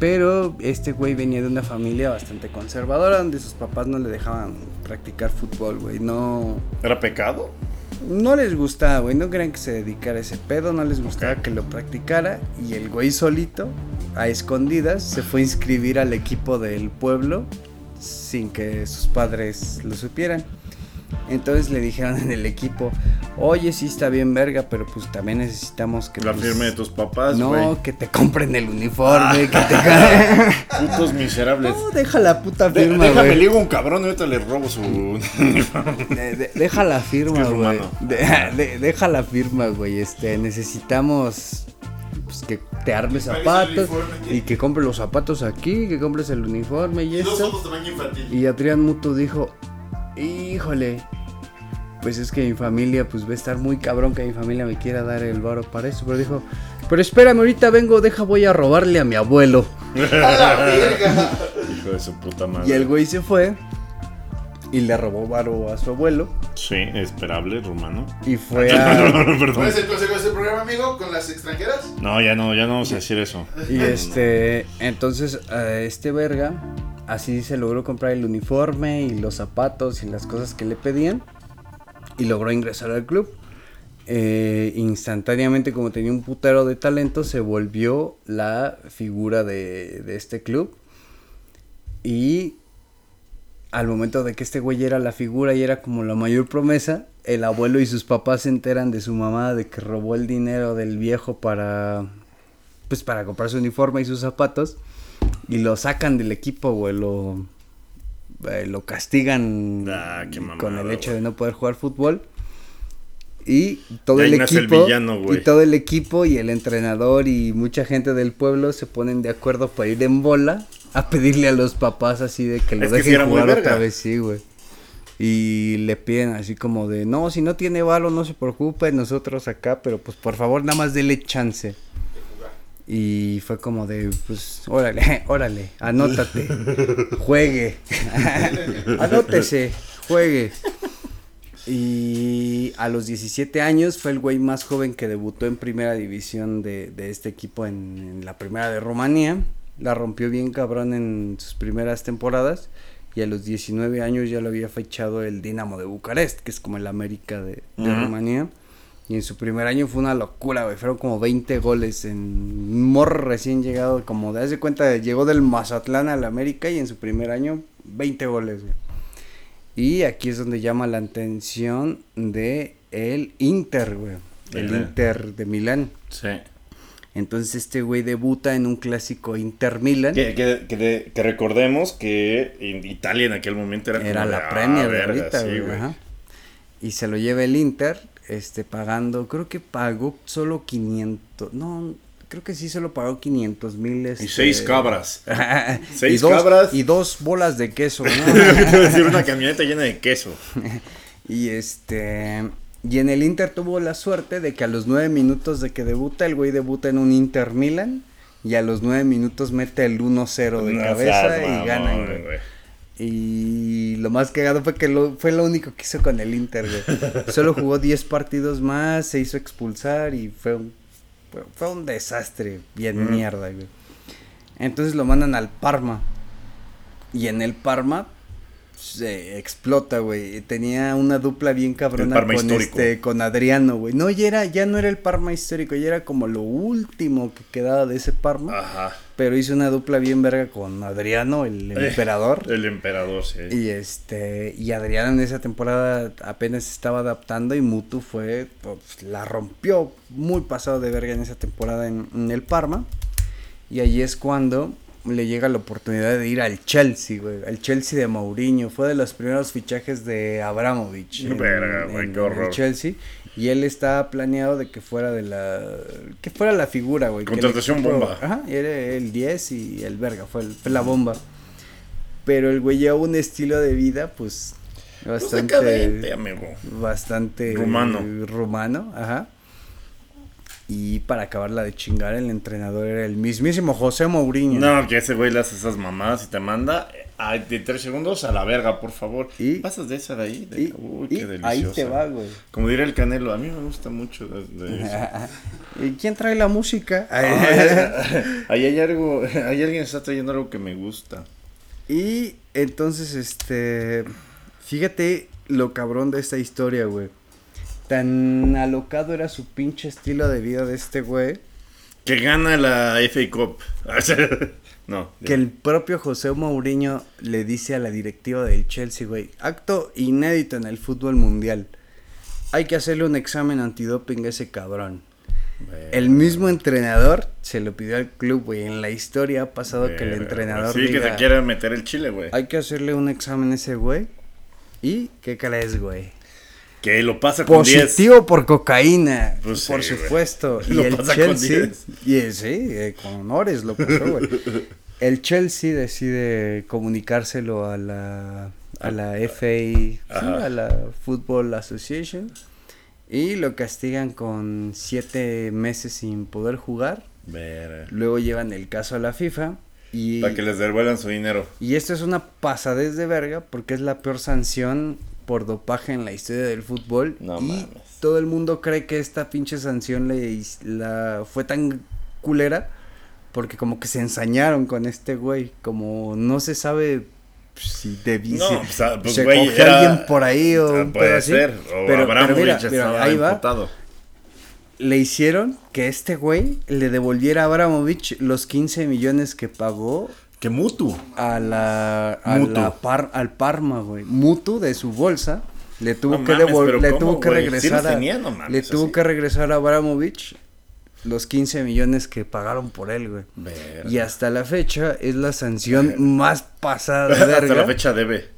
Pero este güey venía de una familia bastante conservadora donde sus papás no le dejaban practicar fútbol, güey. No, ¿Era pecado? No les gustaba, güey. No querían que se dedicara a ese pedo, no les gustaba que lo practicara. Y el güey solito, a escondidas, se fue a inscribir al equipo del pueblo sin que sus padres lo supieran. Entonces le dijeron en el equipo, oye, sí está bien verga, pero pues también necesitamos que... La pues, firme de tus papás, No, que te compren el uniforme, que te... Putos miserables. no, deja la puta De- firma, déjame, le digo a un cabrón y ahorita le robo su. De- de- deja la firma, Es que es güey. De- de- deja la firma, güey. Este, necesitamos pues, que te armes ¿Cuál es el zapatos uniforme y que compres los zapatos aquí, que compres el uniforme y de infantil. Y Adrián Muto dijo, híjole, pues es que mi familia, pues va a estar muy cabrón que mi familia me quiera dar el varo para eso. Pero dijo, pero espérame, ahorita vengo, deja, voy a robarle a mi abuelo. ¡A la verga! Hijo de su puta madre. Y el güey se fue y le robó varo a su abuelo Sí, esperable, rumano. y fue a... ¿Cuál Perdón. es el consejo de este programa, amigo? ¿Con las extranjeras? No, ya no, ya no vamos a decir eso. Y este, entonces a este verga, así se logró comprar el uniforme y los zapatos y las cosas que le pedían. Y logró ingresar al club. Eh, instantáneamente, como tenía un putero de talento, se volvió la figura de, de este club. Y al momento de que este güey era la figura y era como la mayor promesa, el abuelo y sus papás se enteran de su mamá de que robó el dinero del viejo para pues para comprar su uniforme y sus zapatos y lo sacan del equipo, güey, lo eh, lo castigan Ah, mamada, con el hecho de no poder jugar fútbol. Y todo Y el el equipo villano, güey. y todo el equipo y el entrenador y mucha gente del pueblo se ponen de acuerdo para ir en bola a pedirle a los papás así de que lo Es que dejen muy jugar otra vez, sí, güey. Y le piden así como de, no, si no tiene balo, no se preocupe, nosotros acá, pero pues por favor, nada más dele chance. Y fue como de, pues, órale, órale, anótate, juegue, anótese, juegue. Y a los 17 años fue el güey más joven que debutó en primera división de, de este equipo en, en la primera de Rumanía. La rompió bien cabrón en sus primeras temporadas. Y a los 19 años ya lo había fechado el Dinamo de Bucarest, que es como el América de, de Ujú. Rumanía. Y en su primer año fue una locura, güey. Fueron como 20 goles en morro recién llegado. Como de hace cuenta, llegó del Mazatlán al América y en su primer año 20 goles, güey. Y aquí es donde llama la atención de el Inter, güey. El. Inter de Milán. Sí. Entonces este güey debuta en un clásico Inter Milan. Que, que, que, de- que recordemos que en Italia en aquel momento era, Era como la de, ah, Premier de verga, ahorita, sí, güey. ajá. Y se lo lleva el Inter, este, pagando, creo que pagó solo 500, no, creo que sí solo pagó 500 mil. Y Este, seis cabras. Seis y dos, cabras. Y dos bolas de queso, ¿no? Una camioneta llena de queso. Y este. Y en el Inter tuvo la suerte de que a los nueve minutos de que debuta, el güey debuta en un Inter Milan. Y a los nueve minutos mete el 1-0 de No cabeza seas y mamón, ganan, güey. Y lo más cagado fue que lo, fue lo único que hizo con el Inter, güey. Solo jugó 10 partidos más, se hizo expulsar y fue un, fue, fue un desastre, bien Ujú. mierda, güey. Entonces lo mandan al Parma. Y en el Parma se explota, güey. Tenía una dupla bien cabrona con histórico. este con Adriano, güey. No, ya era ya no era el Parma histórico, ya era como lo último que quedaba de ese Parma, Ajá. pero hizo una dupla bien verga con Adriano, el Eh, emperador. El emperador, sí. Y este, y Adriano en esa temporada apenas se estaba adaptando y Mutu fue, pues, la rompió muy pasado de verga en esa temporada en, en el Parma. Y ahí es cuando le llega la oportunidad de ir al Chelsea, güey, al Chelsea de Mourinho. Fue de los primeros fichajes de Abramovich. en- Verga, güey, en- qué en horror. el Chelsea. Y él estaba planeado de que fuera de la, que fuera la figura, güey. Contratación bomba. Ajá, era el 10 y el verga, fue, el- fue la bomba. Pero el güey lleva un estilo de vida, pues, Pues bastante, decadente, amigo. bastante Rumano. rumano, ajá. Y para acabarla de chingar, el entrenador era el mismísimo José Mourinho. No, que ese güey le hace esas mamadas y te manda de tres segundos a la verga, por favor. Y- ¿Pasas de esa de ahí? De- Y, Uy, qué ahí deliciosa. te va, güey. Como diría el Canelo, a mí me gusta mucho de, de eso. ¿Y quién trae la música? Ahí hay algo, hay alguien está trayendo algo que me gusta. y entonces, este, fíjate lo cabrón de esta historia, güey. Tan alocado era su pinche estilo de vida de este güey, Que gana la FA Cup. no. que el propio José Mourinho le dice a la directiva del Chelsea, güey, acto inédito en el fútbol mundial. Hay que hacerle un examen antidoping a ese cabrón. El mismo entrenador se lo pidió al club, güey. En la historia ha pasado que el entrenador Sí, que se quiere meter el chile, güey. hay que hacerle un examen a ese güey. ¿Y qué crees, güey? Que lo pasa con 10. Positivo por cocaína, Pues sí, por güey. supuesto. Y Lo el pasa con Chelsea, 10. y el- sí, eh, con honores lo pasó, güey. El Chelsea decide comunicárselo a la, a la FA, sí, Ajá. a la Football Association, y lo castigan con siete meses sin poder jugar. Luego llevan el caso a la FIFA y... Para que les devuelvan su dinero. Y esto es una pasadez de verga porque es la peor sanción por dopaje en la historia del fútbol. No y mames. todo el mundo cree que esta pinche sanción le la fue tan culera porque como que se ensañaron con este güey. Como no se sabe si debí No, se, pues, se güey, cogió era- alguien por ahí o Ah, un puede ser. O Pero, mira, ahí va le hicieron que este güey le devolviera a Abramovich los 15 millones que pagó Que Mutu. a la, a Mutu. la par, al Parma, güey. Mutu de su bolsa le tuvo No que mames, devol- pero le ¿cómo, tuvo que regresar a, tenía? No mames, le tuvo así. que regresar a Abramovich los 15 millones que pagaron por él, güey. Verga. Y hasta la fecha es la sanción más pasada de Hasta verga. la fecha debe.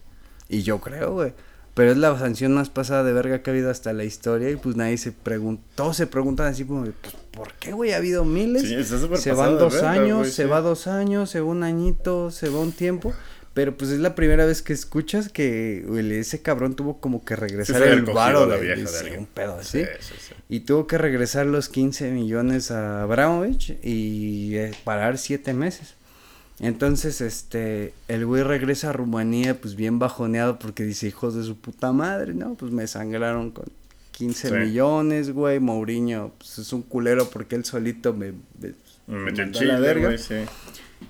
Y yo creo, güey. Pero es la sanción más pasada de verga que ha habido hasta la historia. Y pues nadie se preguntó. Todos se preguntan así como, pues, ¿por qué, güey? Ha habido miles. Sí, se van dos verga, años, se sí. va dos años, se va un añito, se va un tiempo. Pero pues es la primera vez que escuchas que güey, ese cabrón tuvo como que regresar fue el varo la de, vieja de- de sí, un pedo así. Sí, sí, sí. Y tuvo que regresar los 15 millones a Abramovich y eh, parar 7 meses. Entonces, este, el güey regresa a Rumanía, pues bien bajoneado porque dice, hijos de su puta madre, ¿no? Pues me sangraron con 15 Sí. millones, güey. Mourinho, pues es un culero porque él solito me... me- Me metió mandó a la chile, verga. güey, sí.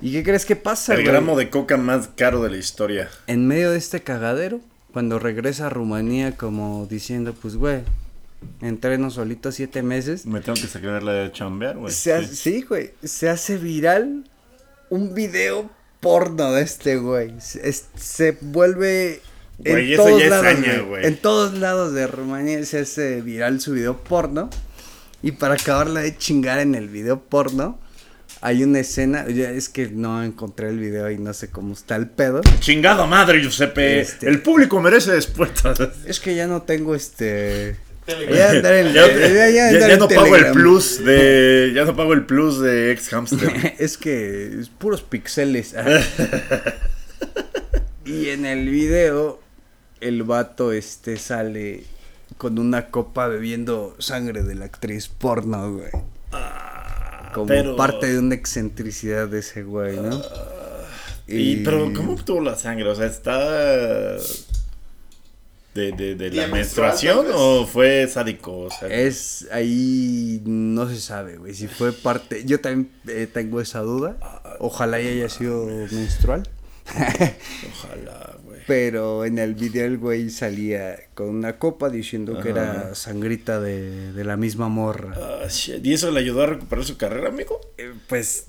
¿Y qué crees que pasa, El güey? gramo de coca más caro de la historia. En medio de este cagadero, cuando regresa a Rumanía como diciendo, pues, güey, entreno solito siete meses. Me tengo que sacar la de chambear, güey. Sí, güey. Se hace viral un video porno de este güey. Se, es- se vuelve. Güey, en eso todos ya es lados, hazaña, güey. güey. En todos lados de Rumanía se hace viral su video porno. Y para acabarla de chingar en el video porno, hay una escena. ya Es que no encontré el video y no sé cómo está el pedo. Chingada madre, Giuseppe. Este- El público merece después. Es que ya no tengo este. Ya, Ya, no pago el plus de. Ya no pago el plus de ex hamster. es que es puros pixeles. y en el video, el vato este sale con una copa bebiendo sangre de la actriz porno, güey. Como pero- parte de una excentricidad de ese güey, ¿no? y, pero, ¿cómo obtuvo la sangre? O sea, ¿está. De, de, de la menstruación o fue sádico? O sea, Es ahí no se sabe, güey, si fue parte, yo también eh, tengo esa duda. Ojalá y haya sido menstrual. Ojalá, güey. Pero en el video el güey salía con una copa diciendo que era sangrita de, de la misma morra. Ah, shit. ¿Y eso le ayudó a recuperar su carrera, amigo? Eh, pues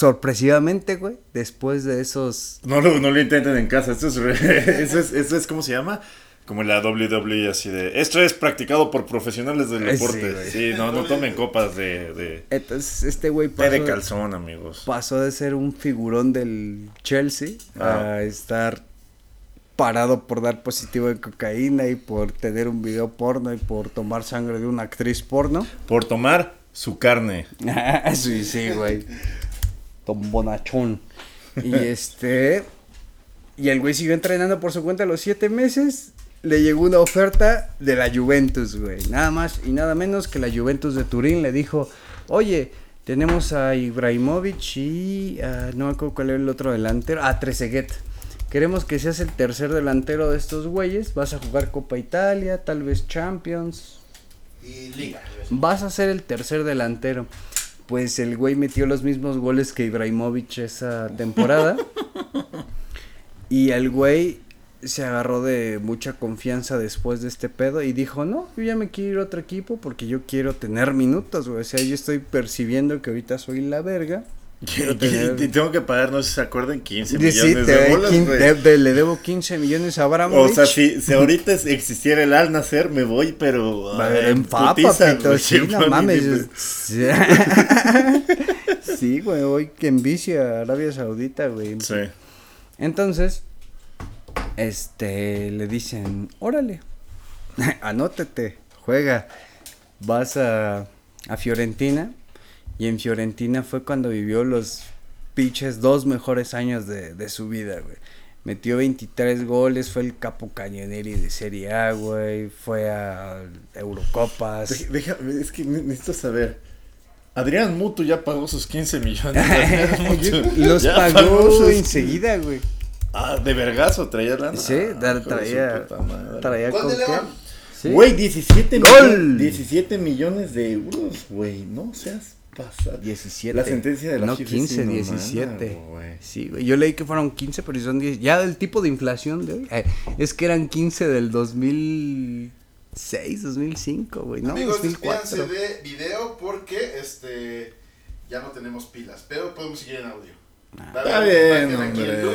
sorpresivamente, güey, después de esos... No lo, no lo intenten en casa. Esto es, re- eso es, eso es, ¿cómo se llama? Como la WWE, así de. Esto es practicado por profesionales del sí, deporte. Sí, no, no tomen copas de. de Entonces este güey pasó, de calzón, amigos. pasó de ser un figurón del Chelsea Ah. a estar parado por dar positivo en cocaína y por tener un video porno y por tomar sangre de una actriz porno. Por tomar su carne. sí, sí, güey. Tom Bonachón. Y este. Y el güey siguió entrenando por su cuenta los siete meses. Le llegó una oferta de la Juventus, güey. Nada más y nada menos que la Juventus de Turín le dijo: Oye, Tenemos a Ibrahimovic y no me acuerdo cuál era el otro delantero. Ah, Trezeguet. Queremos que seas el tercer delantero de estos güeyes. Vas a jugar Copa Italia, tal vez Champions. Y liga. Vas a ser el tercer delantero. Pues el güey metió los mismos goles que Ibrahimovic esa temporada. y el güey se agarró de mucha confianza después de este pedo y dijo, no, yo ya me quiero ir a otro equipo porque yo quiero tener minutos, güey. O sea, yo estoy percibiendo que ahorita soy la verga. Quiero tener- Y tengo que pagar, no sé si se acuerdan, 15 Sí, millones te- de bolas, quin- güey. de- de- le debo 15 millones a O Abramovich. sea, si, si ahorita existiera el al nacer, me voy, pero. En papito, güey, sí, no mames. Sí, güey, hoy que envicia a Arabia Saudita, güey. Sí. Entonces, este, le dicen, órale, anótate, juega, vas a, a Fiorentina. Y en Fiorentina fue cuando vivió los pinches dos mejores años de, de su vida, güey. Metió 23 goles, fue el capo cañoneri de Serie A, güey. Fue a Eurocopas. Deja- deja- es que ne- necesito saber. Adrián Mutu ya pagó sus 15 millones. Mutu Los pagó sus- enseguida, güey. Ah, de vergazo traía lana. Sí, Ah, de traía, traía ¿Gol con de. León? Sí. Güey, 17, ¡Gol! millones- 17 millones de euros, güey. No seas pasado. 17. La sentencia de la No, FIFA 15, es inhumana, 17. güey. Sí, güey. Yo leí que fueron 15, pero son 10. Ya el tipo de inflación de hoy. eh, es que eran 15 del 2006, 2005, güey. No, Amigos, 2004. despídanse de video porque este ya no tenemos pilas, pero podemos seguir en audio. Va a Está bien, hombre. Está video,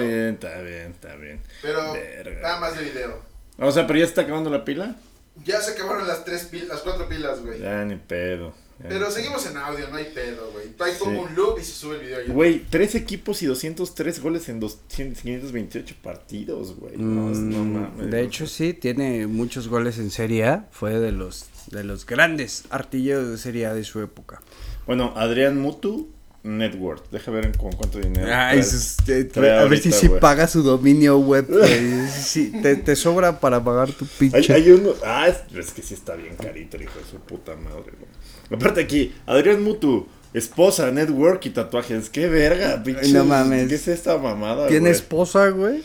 bien, está bien, está bien. Pero Verga. nada más de video. O sea, pero ya está acabando la pila. Ya se acabaron las tres pilas, las cuatro pilas, güey. Ya ni pedo. Pero ni seguimos en audio, no hay pedo, güey. Ahí Sí. pongo un loop y se sube el video. Güey, tres equipos y 203 goles en 200 528 partidos, güey. No, no Mm, mames. de hecho, sí, tiene muchos goles en Serie A. Fue de los, de los grandes artilleros de Serie A de su época. Bueno, Adrián Mutu, net worth. Deja ver con cuánto dinero. Ay, trae- sus- eh, trae a ver si güey. paga su dominio web. Sí, te, te sobra para pagar tu pinche. hay uno. Ah, es, es que sí está bien carito el hijo de su puta madre, güey. Aparte aquí, Adrián Mutu, esposa, network y tatuajes. Qué verga, pinche. no mames. ¿Qué es esta mamada, ¿Tiene güey? esposa, güey?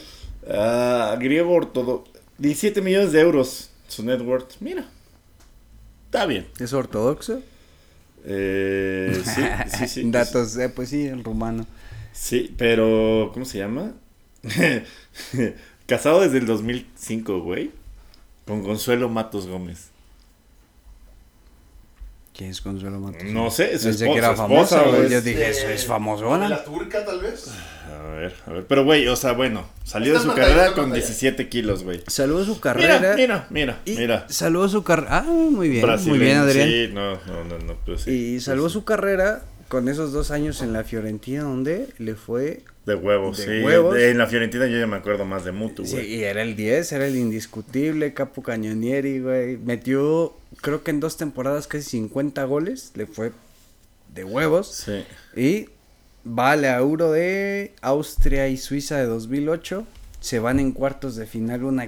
Ah, griego ortodoxo. 17 millones de euros su net worth. Mira. Está bien. ¿Es ortodoxo? Eh, sí, sí, sí. Datos, eh, pues sí, en rumano. Sí, pero. ¿Cómo se llama? Casado desde el 2005, güey. Con Consuelo Matos Gómez. ¿Quién es Consuelo Matos? No sé, es Pensé que era famosa, güey. Yo dije, eso es ¿De famosona. la turca, tal vez? A ver, a ver. Pero, güey, o sea, bueno. Salió de su carrera con pantalla. 17 kilos, güey. Saludó su carrera. Mira, mira, mira, mira. Saludó su carrera. Ah, muy bien. Muy bien, Adrián. Sí, no, no, no, no, pero sí. y salvó sí, su carrera con esos dos años en la Fiorentina, donde le fue. De huevos, de sí. huevos. de- en la Fiorentina yo ya me acuerdo más de Mutu, Sí, güey. y era el 10, era el indiscutible, Capo Cañonieri, güey. Metió, creo que en dos temporadas, casi 50 goles. Le fue de huevos. Sí. Y vale a Euro de Austria y Suiza de 2008. Se van en cuartos de final una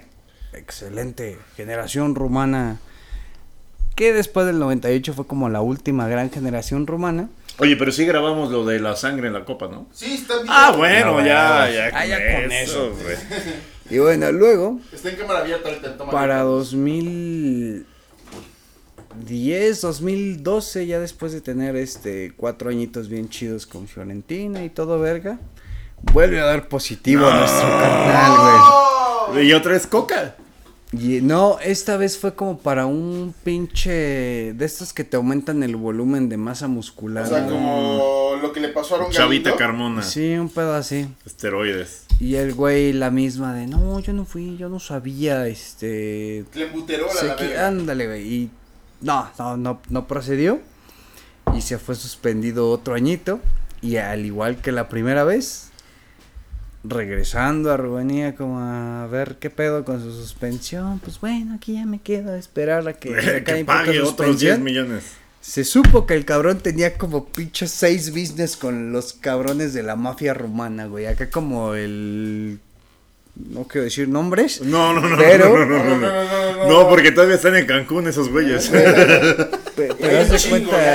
excelente generación rumana. Que después del 98 fue como la última gran generación rumana. Oye, pero sí grabamos lo de la sangre en la copa, ¿no? Sí, está bien. Ah, bueno, No, ya, ya, Ah, con, ya con eso, eso. güey. Y bueno, luego, Está en cámara abierta ahorita. Toma para abierta. 2010, 2012, ya después de tener este cuatro añitos bien chidos con Fiorentina y todo verga, vuelve a dar positivo a nuestro carnal, güey. Y otra vez Coca. Y no, esta vez fue como para un pinche de estos que te aumentan el volumen de masa muscular. O sea, güey. como lo que le pasó a Aaron Chavita Galindo. Carmona. Sí, un pedo así. Esteroides. Y el güey la misma de, no, yo no fui, yo no sabía, este... Le embuteró se la ándale, güey. Y no, no, no, no procedió. Y se fue suspendido otro añito. Y al igual que la primera vez, regresando a Rubenía como a ver qué pedo con su suspensión. Pues bueno, aquí ya me quedo a esperar a que, que pague otros 10 suspensión. millones. Se supo que el cabrón tenía como pinches seis business con los cabrones de la mafia rumana, güey. Acá como el no quiero decir nombres. No, no, no. Pero- no, no, no, no, no. No, porque todavía están en Cancún esos güeyes. pe- Pero haz de cuenta,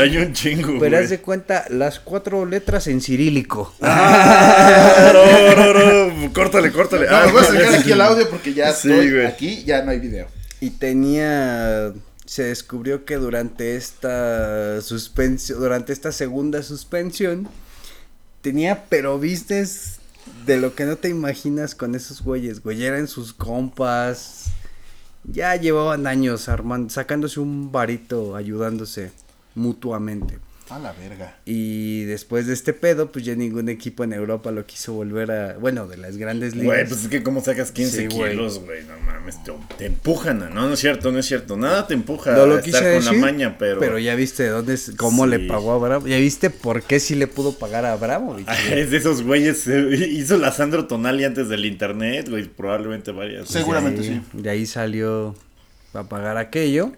hay un- chingo, pero haz de cuenta las cuatro letras en cirílico. Ah, no, no, no. Córtale, córtale. No, Ah, voy a ya. aquí el audio porque ya Sí, estoy güey. aquí, ya no hay video. Y tenía. Se descubrió que durante esta suspensión. Durante esta segunda suspensión. Tenía, pero vistes de lo que no te imaginas con esos güeyes, güey. Eran sus compas. Ya llevaban años armando, sacándose un varito, ayudándose mutuamente. A la verga. Y después de este pedo, pues ya ningún equipo en Europa lo quiso volver a. Bueno, de las grandes ligas. Güey, pues es que cómo sacas 15 Sí, güey. kilos, güey, no mames, te, te empujan, ¿no? No es cierto, no es cierto, nada te empuja No lo a quise estar con decir, la maña, pero... ya viste de dónde es, cómo le Sí. pagó a Abramo. Ya viste por qué sí le pudo pagar a Abramo. Es de esos güeyes, hizo la Sandro Tonali antes del internet, güey, probablemente varias. Seguramente sí. De ahí salió a pagar aquello.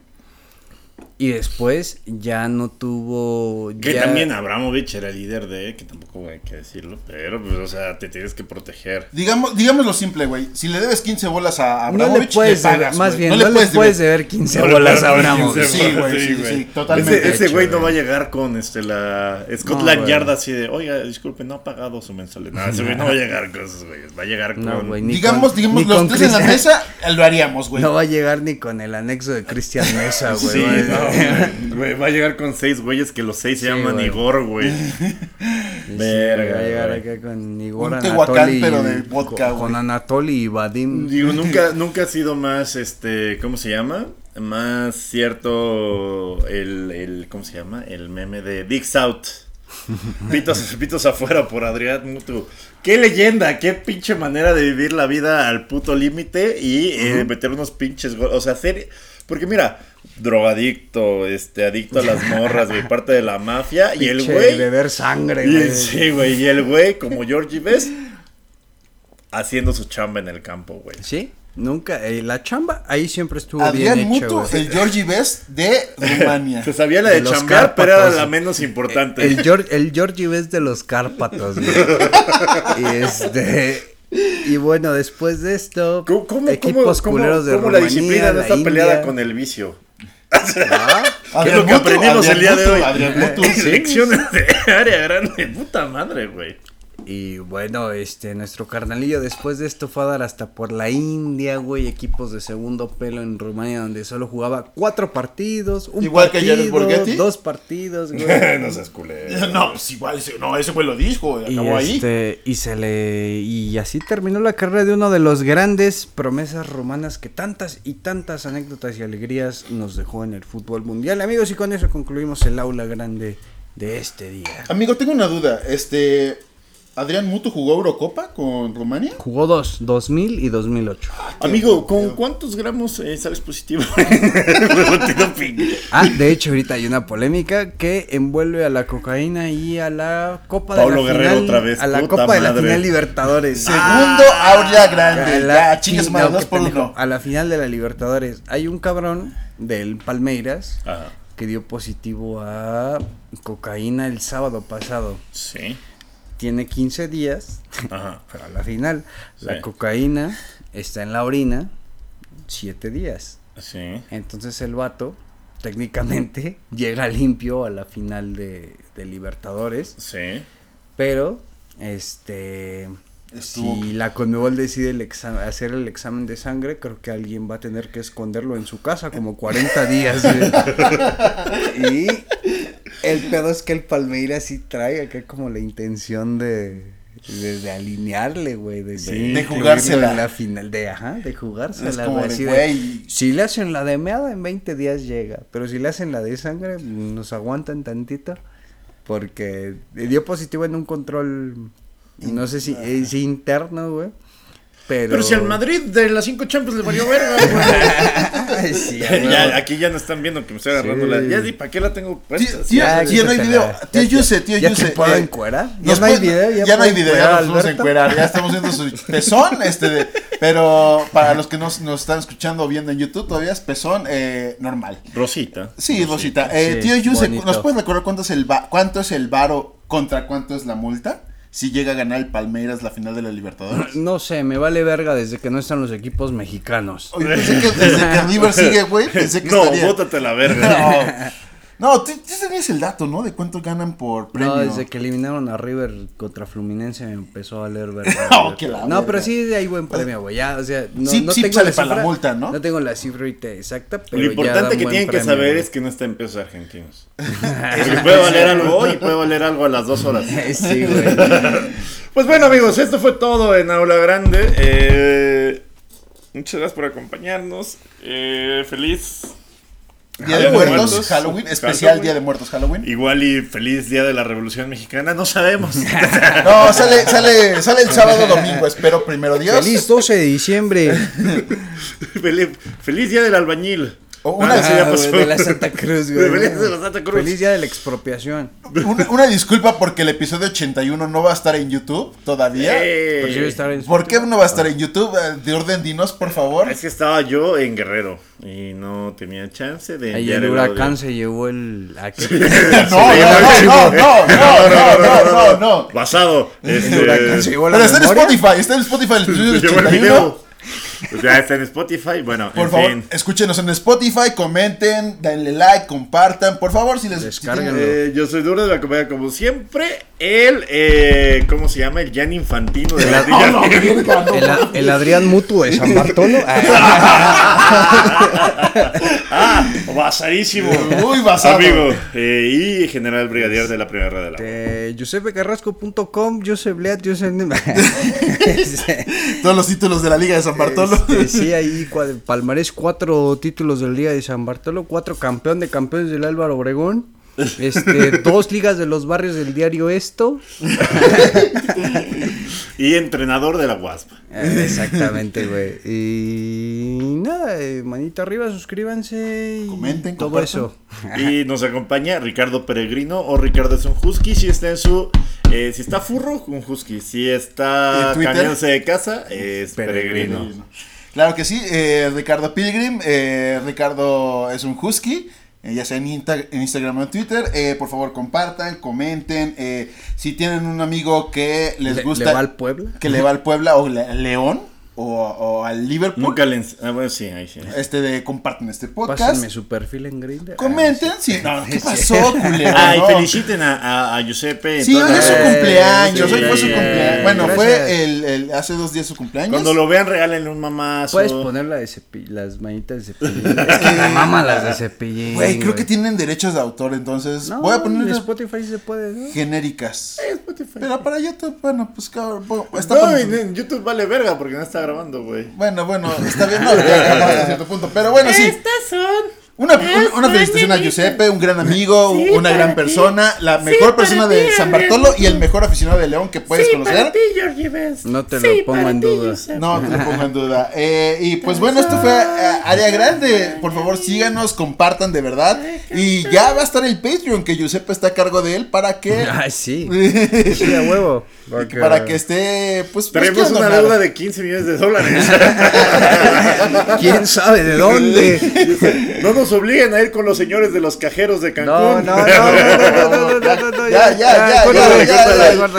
Y después ya no tuvo. Que ya- también Abramovich era el líder de, que tampoco hay que decirlo, pero pues, o sea, te tienes que proteger. Digamos, digámoslo simple, güey. Si le debes 15 bolas a No le Abramovich, puedes le deber- pagas, más bien, no, le puedes, deber. deber 15 No bolas puedes a deber Abramo. 15 Sí, güey, sí, güey. sí, totalmente. Ese, güey no va a llegar con este la Scotland. Yard así de, oiga, disculpe, no ha pagado su mensualidad. No, ese güey no va a llegar con esos güeyes, va a llegar con... No, ni Digamos, con- digamos, los tres en la mesa, lo haríamos, güey. No va a llegar ni con el anexo de Cristian Mesa, güey. Va a- no, güey, güey, va a llegar con seis güeyes que los seis se Sí, llaman güey. Igor, güey. Sí, Verga, va a llegar güey. acá con Igor Un Tehuacán, Anatoly. pero de vodka, con, con y Vadim. Digo, nunca, nunca ha sido más, este, ¿cómo se llama? Más cierto el, el ¿cómo se llama? El meme de Dicks Out. Pitos, pitos afuera por Adrián Mutu. Qué leyenda, qué pinche manera de vivir la vida al puto límite y eh, meter unos pinches goles. O sea, hacer. Porque mira, drogadicto, este, adicto a las morras, güey, parte de la mafia. y el güey. beber sangre, güey. sí, güey. Y el güey, como Georgie Best, haciendo su chamba en el campo, güey. Sí, nunca. eh, la chamba ahí siempre estuvo Adrián bien hecha, güey. el Georgie Best de Rumania. Se sabía la De de, los chambear, pero era la menos importante. El, Geor- el Georgie Best de los Cárpatos, güey. y este. Y bueno, después de esto, ¿Cómo, cómo, equipos cómo- culeros de cómo la Rumanía, disciplina no está India. peleada con el vicio? Ah, ¿Qué es lo que Mutu, aprendimos el día de hoy? Mutu. Lecciones de área grande, puta madre, güey. Y bueno, este, nuestro carnalillo después de esto fue a dar hasta por la India, güey, equipos de segundo pelo en Rumania donde solo jugaba cuatro partidos, un Igual que partido, Jared Borghetti. dos partidos, güey. no seas culero. No, pues igual, ese, no, ese güey lo dijo, Y, acabó ahí. este, y se le y así terminó la carrera de uno de los grandes promesas romanas que tantas y tantas anécdotas y alegrías nos dejó en el fútbol mundial, amigos, y con eso concluimos el aula grande de este día. Amigo, tengo una duda. Este. ¿Adrián Mutu jugó Eurocopa con Rumania? Jugó dos, 2000 y 2008. Amigo, ¿con cuántos gramos eh, sales positivo? Ah, de hecho ahorita hay una polémica que envuelve a la cocaína y a la Copa Pablo de la Guerrero final, otra vez, a la Copa de la madre. final Libertadores. Segundo aula grande. A la Ya, chingas fi- más, no, dos por uno. A la final de la Libertadores. Hay un cabrón del Palmeiras Ajá, que dio positivo a cocaína el sábado pasado. sí. Tiene 15 días Ajá. para la final. La Sí. cocaína está en la orina 7 días. Sí. Entonces el vato técnicamente llega limpio a la final de, de Libertadores. Sí. Pero, este... Estuvo- Si la Conmebol decide el hacer el examen de sangre, creo que alguien va a tener que esconderlo en su casa como 40 días. y el pedo es que el Palmeiras sí trae acá como la intención de, de, de alinearle, güey. De, Sí. De jugársela. En la final, de, ajá, de jugársela. Es como güey, de, si le hacen la de meada en 20 días llega, pero si le hacen la de sangre, nos aguantan tantito. Porque dio positivo en un control, no sé si es interno, güey. Pero, Pero si al Madrid de las cinco Champions le valió verga, güey. Ay, sí, a ya, aquí ya no están viendo que me estoy agarrando Sí. la. Ya, ¿y para qué la tengo Tío, puesta? tío, Ya, tío, no hay video. Ya Tío te- Yuse, tío ¿Ya Yuse. te puedo eh, encuerar? ¿Ya nos no hay video? Ya, ¿Ya no hay video, ya nos a podemos Alberto? encuerar. Ya estamos viendo su pezón. Este de, pero para los que nos, nos están escuchando o viendo en YouTube, todavía es pezón eh, normal. Rosita. Sí, Rosita. Eh, Sí, tío Yuse. ¿nos puedes recordar cuánto es el va- cuánto es el varo contra cuánto es la multa? Si llega a ganar el Palmeiras la final de la Libertadores? No sé, me vale verga desde que no están los equipos mexicanos. Oye, pensé que desde que River sigue, güey, pensé que No, estaría... bótate la verga. No, tú, tú tenías el dato, ¿no? De cuánto ganan por premio. No, desde que eliminaron a River contra Fluminense me empezó a valer verga. Oh, que la no, pero sí de ahí buen premio, güey. Ya, o sea, no, Sí, no sí tengo sale la para la cifra, multa, ¿no? No tengo la cifra ahorita exacta, pero Lo ya importante que tienen que saber es que no está en pesos argentinos. Porque puede valer algo hoy y puede valer algo a las dos horas. Sí, güey. Pues bueno, amigos, esto fue todo en Aula Grande. Eh, muchas gracias por acompañarnos. Eh, feliz Día de Muertos, Halloween, especial Halloween. Día de Muertos, Halloween. Igual y feliz día de la Revolución Mexicana, no sabemos. No, sale, sale, sale el sábado domingo, espero primero Dios. Feliz 12 de diciembre. feliz, feliz día del albañil una ah, de la Santa Cruz, güey. Feliz de la Santa Cruz. Feliz día de la expropiación. Una, una, disculpa porque el episodio 81 no va a estar en YouTube todavía. Estar en ¿Por qué no va a estar en YouTube? Eh, de orden, dinos, por favor. Es que estaba yo en Guerrero y no tenía chance de. Ahí el huracán se llevó el. no, no, no, no, no, no, no. Basado. El este, huracán se llevó la. Pero está en Spotify, está en Spotify el episodio 81. Pues ya está en Spotify. Bueno, Por en favor, fin. escúchenos en Spotify, comenten, denle like, compartan. Por favor, si les si tienen- Eh, yo soy Duro de la Comedia como siempre. El, eh, ¿cómo se llama? El Jan Infantino de la No, no, verga, no. El, a- el Adrián Mutuo de San Bartolo. Ah, basadísimo. Muy basado. Amigo. eh, y general brigadier de la primera de la de josepecarrasco.com, Josep Leat, Josep... Todos los títulos de la Liga de San Bartolo. Este, sí, ahí palmarés cuatro títulos del Liga de San Bartolo, cuatro campeón de campeones del Álvaro Obregón, este, dos ligas de los barrios del diario Esto. Y entrenador de la WASP. Eh, Exactamente, güey. Y nada, eh, manita arriba, suscríbanse y Comenten, todo compartan. eso. Y nos acompaña Ricardo Peregrino o Ricardo es un husky. Si está en su. eh, si está furro, un husky. Si está cambiándose de casa, es Peregrino. Peregrino. Claro que sí, eh, Ricardo Pilgrim, eh, Ricardo es un husky, eh, ya sea en, Insta- en Instagram o en Twitter, eh, por favor compartan, comenten, eh, si tienen un amigo que les Le- gusta, ¿Le va al Puebla? que le va al Puebla o le- León o, o al Liverpool, Nunca le. Ah, bueno, sí, ahí sí. este de comparten este podcast, Pásenme su perfil en Grindr. comenten, sí, no, ¿qué pasó, culero? Ah, y No. feliciten a, a, a Giuseppe. Sí, hoy es su cumpleaños, sí, hoy fue su cumpleaños. Bueno, Gracias. fue el, el- hace dos días su cumpleaños. Cuando lo vean, regálenle un mamazo. Puedes poner la de cepi- las manitas de cepillín. Es que me mama las de cepillín. Güey, creo que tienen derechos de autor, entonces No, voy a en poner Spotify sí se puede, ¿no? genéricas. Pero para YouTube, bueno, pues cabrón, está No, en, en YouTube vale verga porque no está grabando, güey. Bueno, bueno, está bien, no, ya, ya, hasta cierto punto. Pero bueno, sí. Una, una, una felicitación a Giuseppe, un gran amigo, una gran persona, la mejor persona de San Bartolo y el mejor aficionado de León que puedes conocer. No te lo pongo en duda. No te lo pongo en duda. Eh, y pues bueno, esto fue eh, Área Grande. Por favor, síganos, compartan de verdad. Y ya va a estar el Patreon que Giuseppe está a cargo de él para que. Ay, sí. Sí, a huevo. Porque- para que esté, pues. Tenemos pues, una quiera donar. deuda de 15 millones de dólares. ¿Quién sabe de dónde? no obliguen a ir con los señores de los cajeros de Cancún. No, no, no, no, no, no.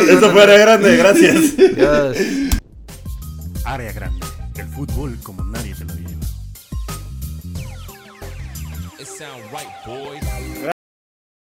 Esto fue área grande, gracias. Área grande, el fútbol como nadie te lo lleva.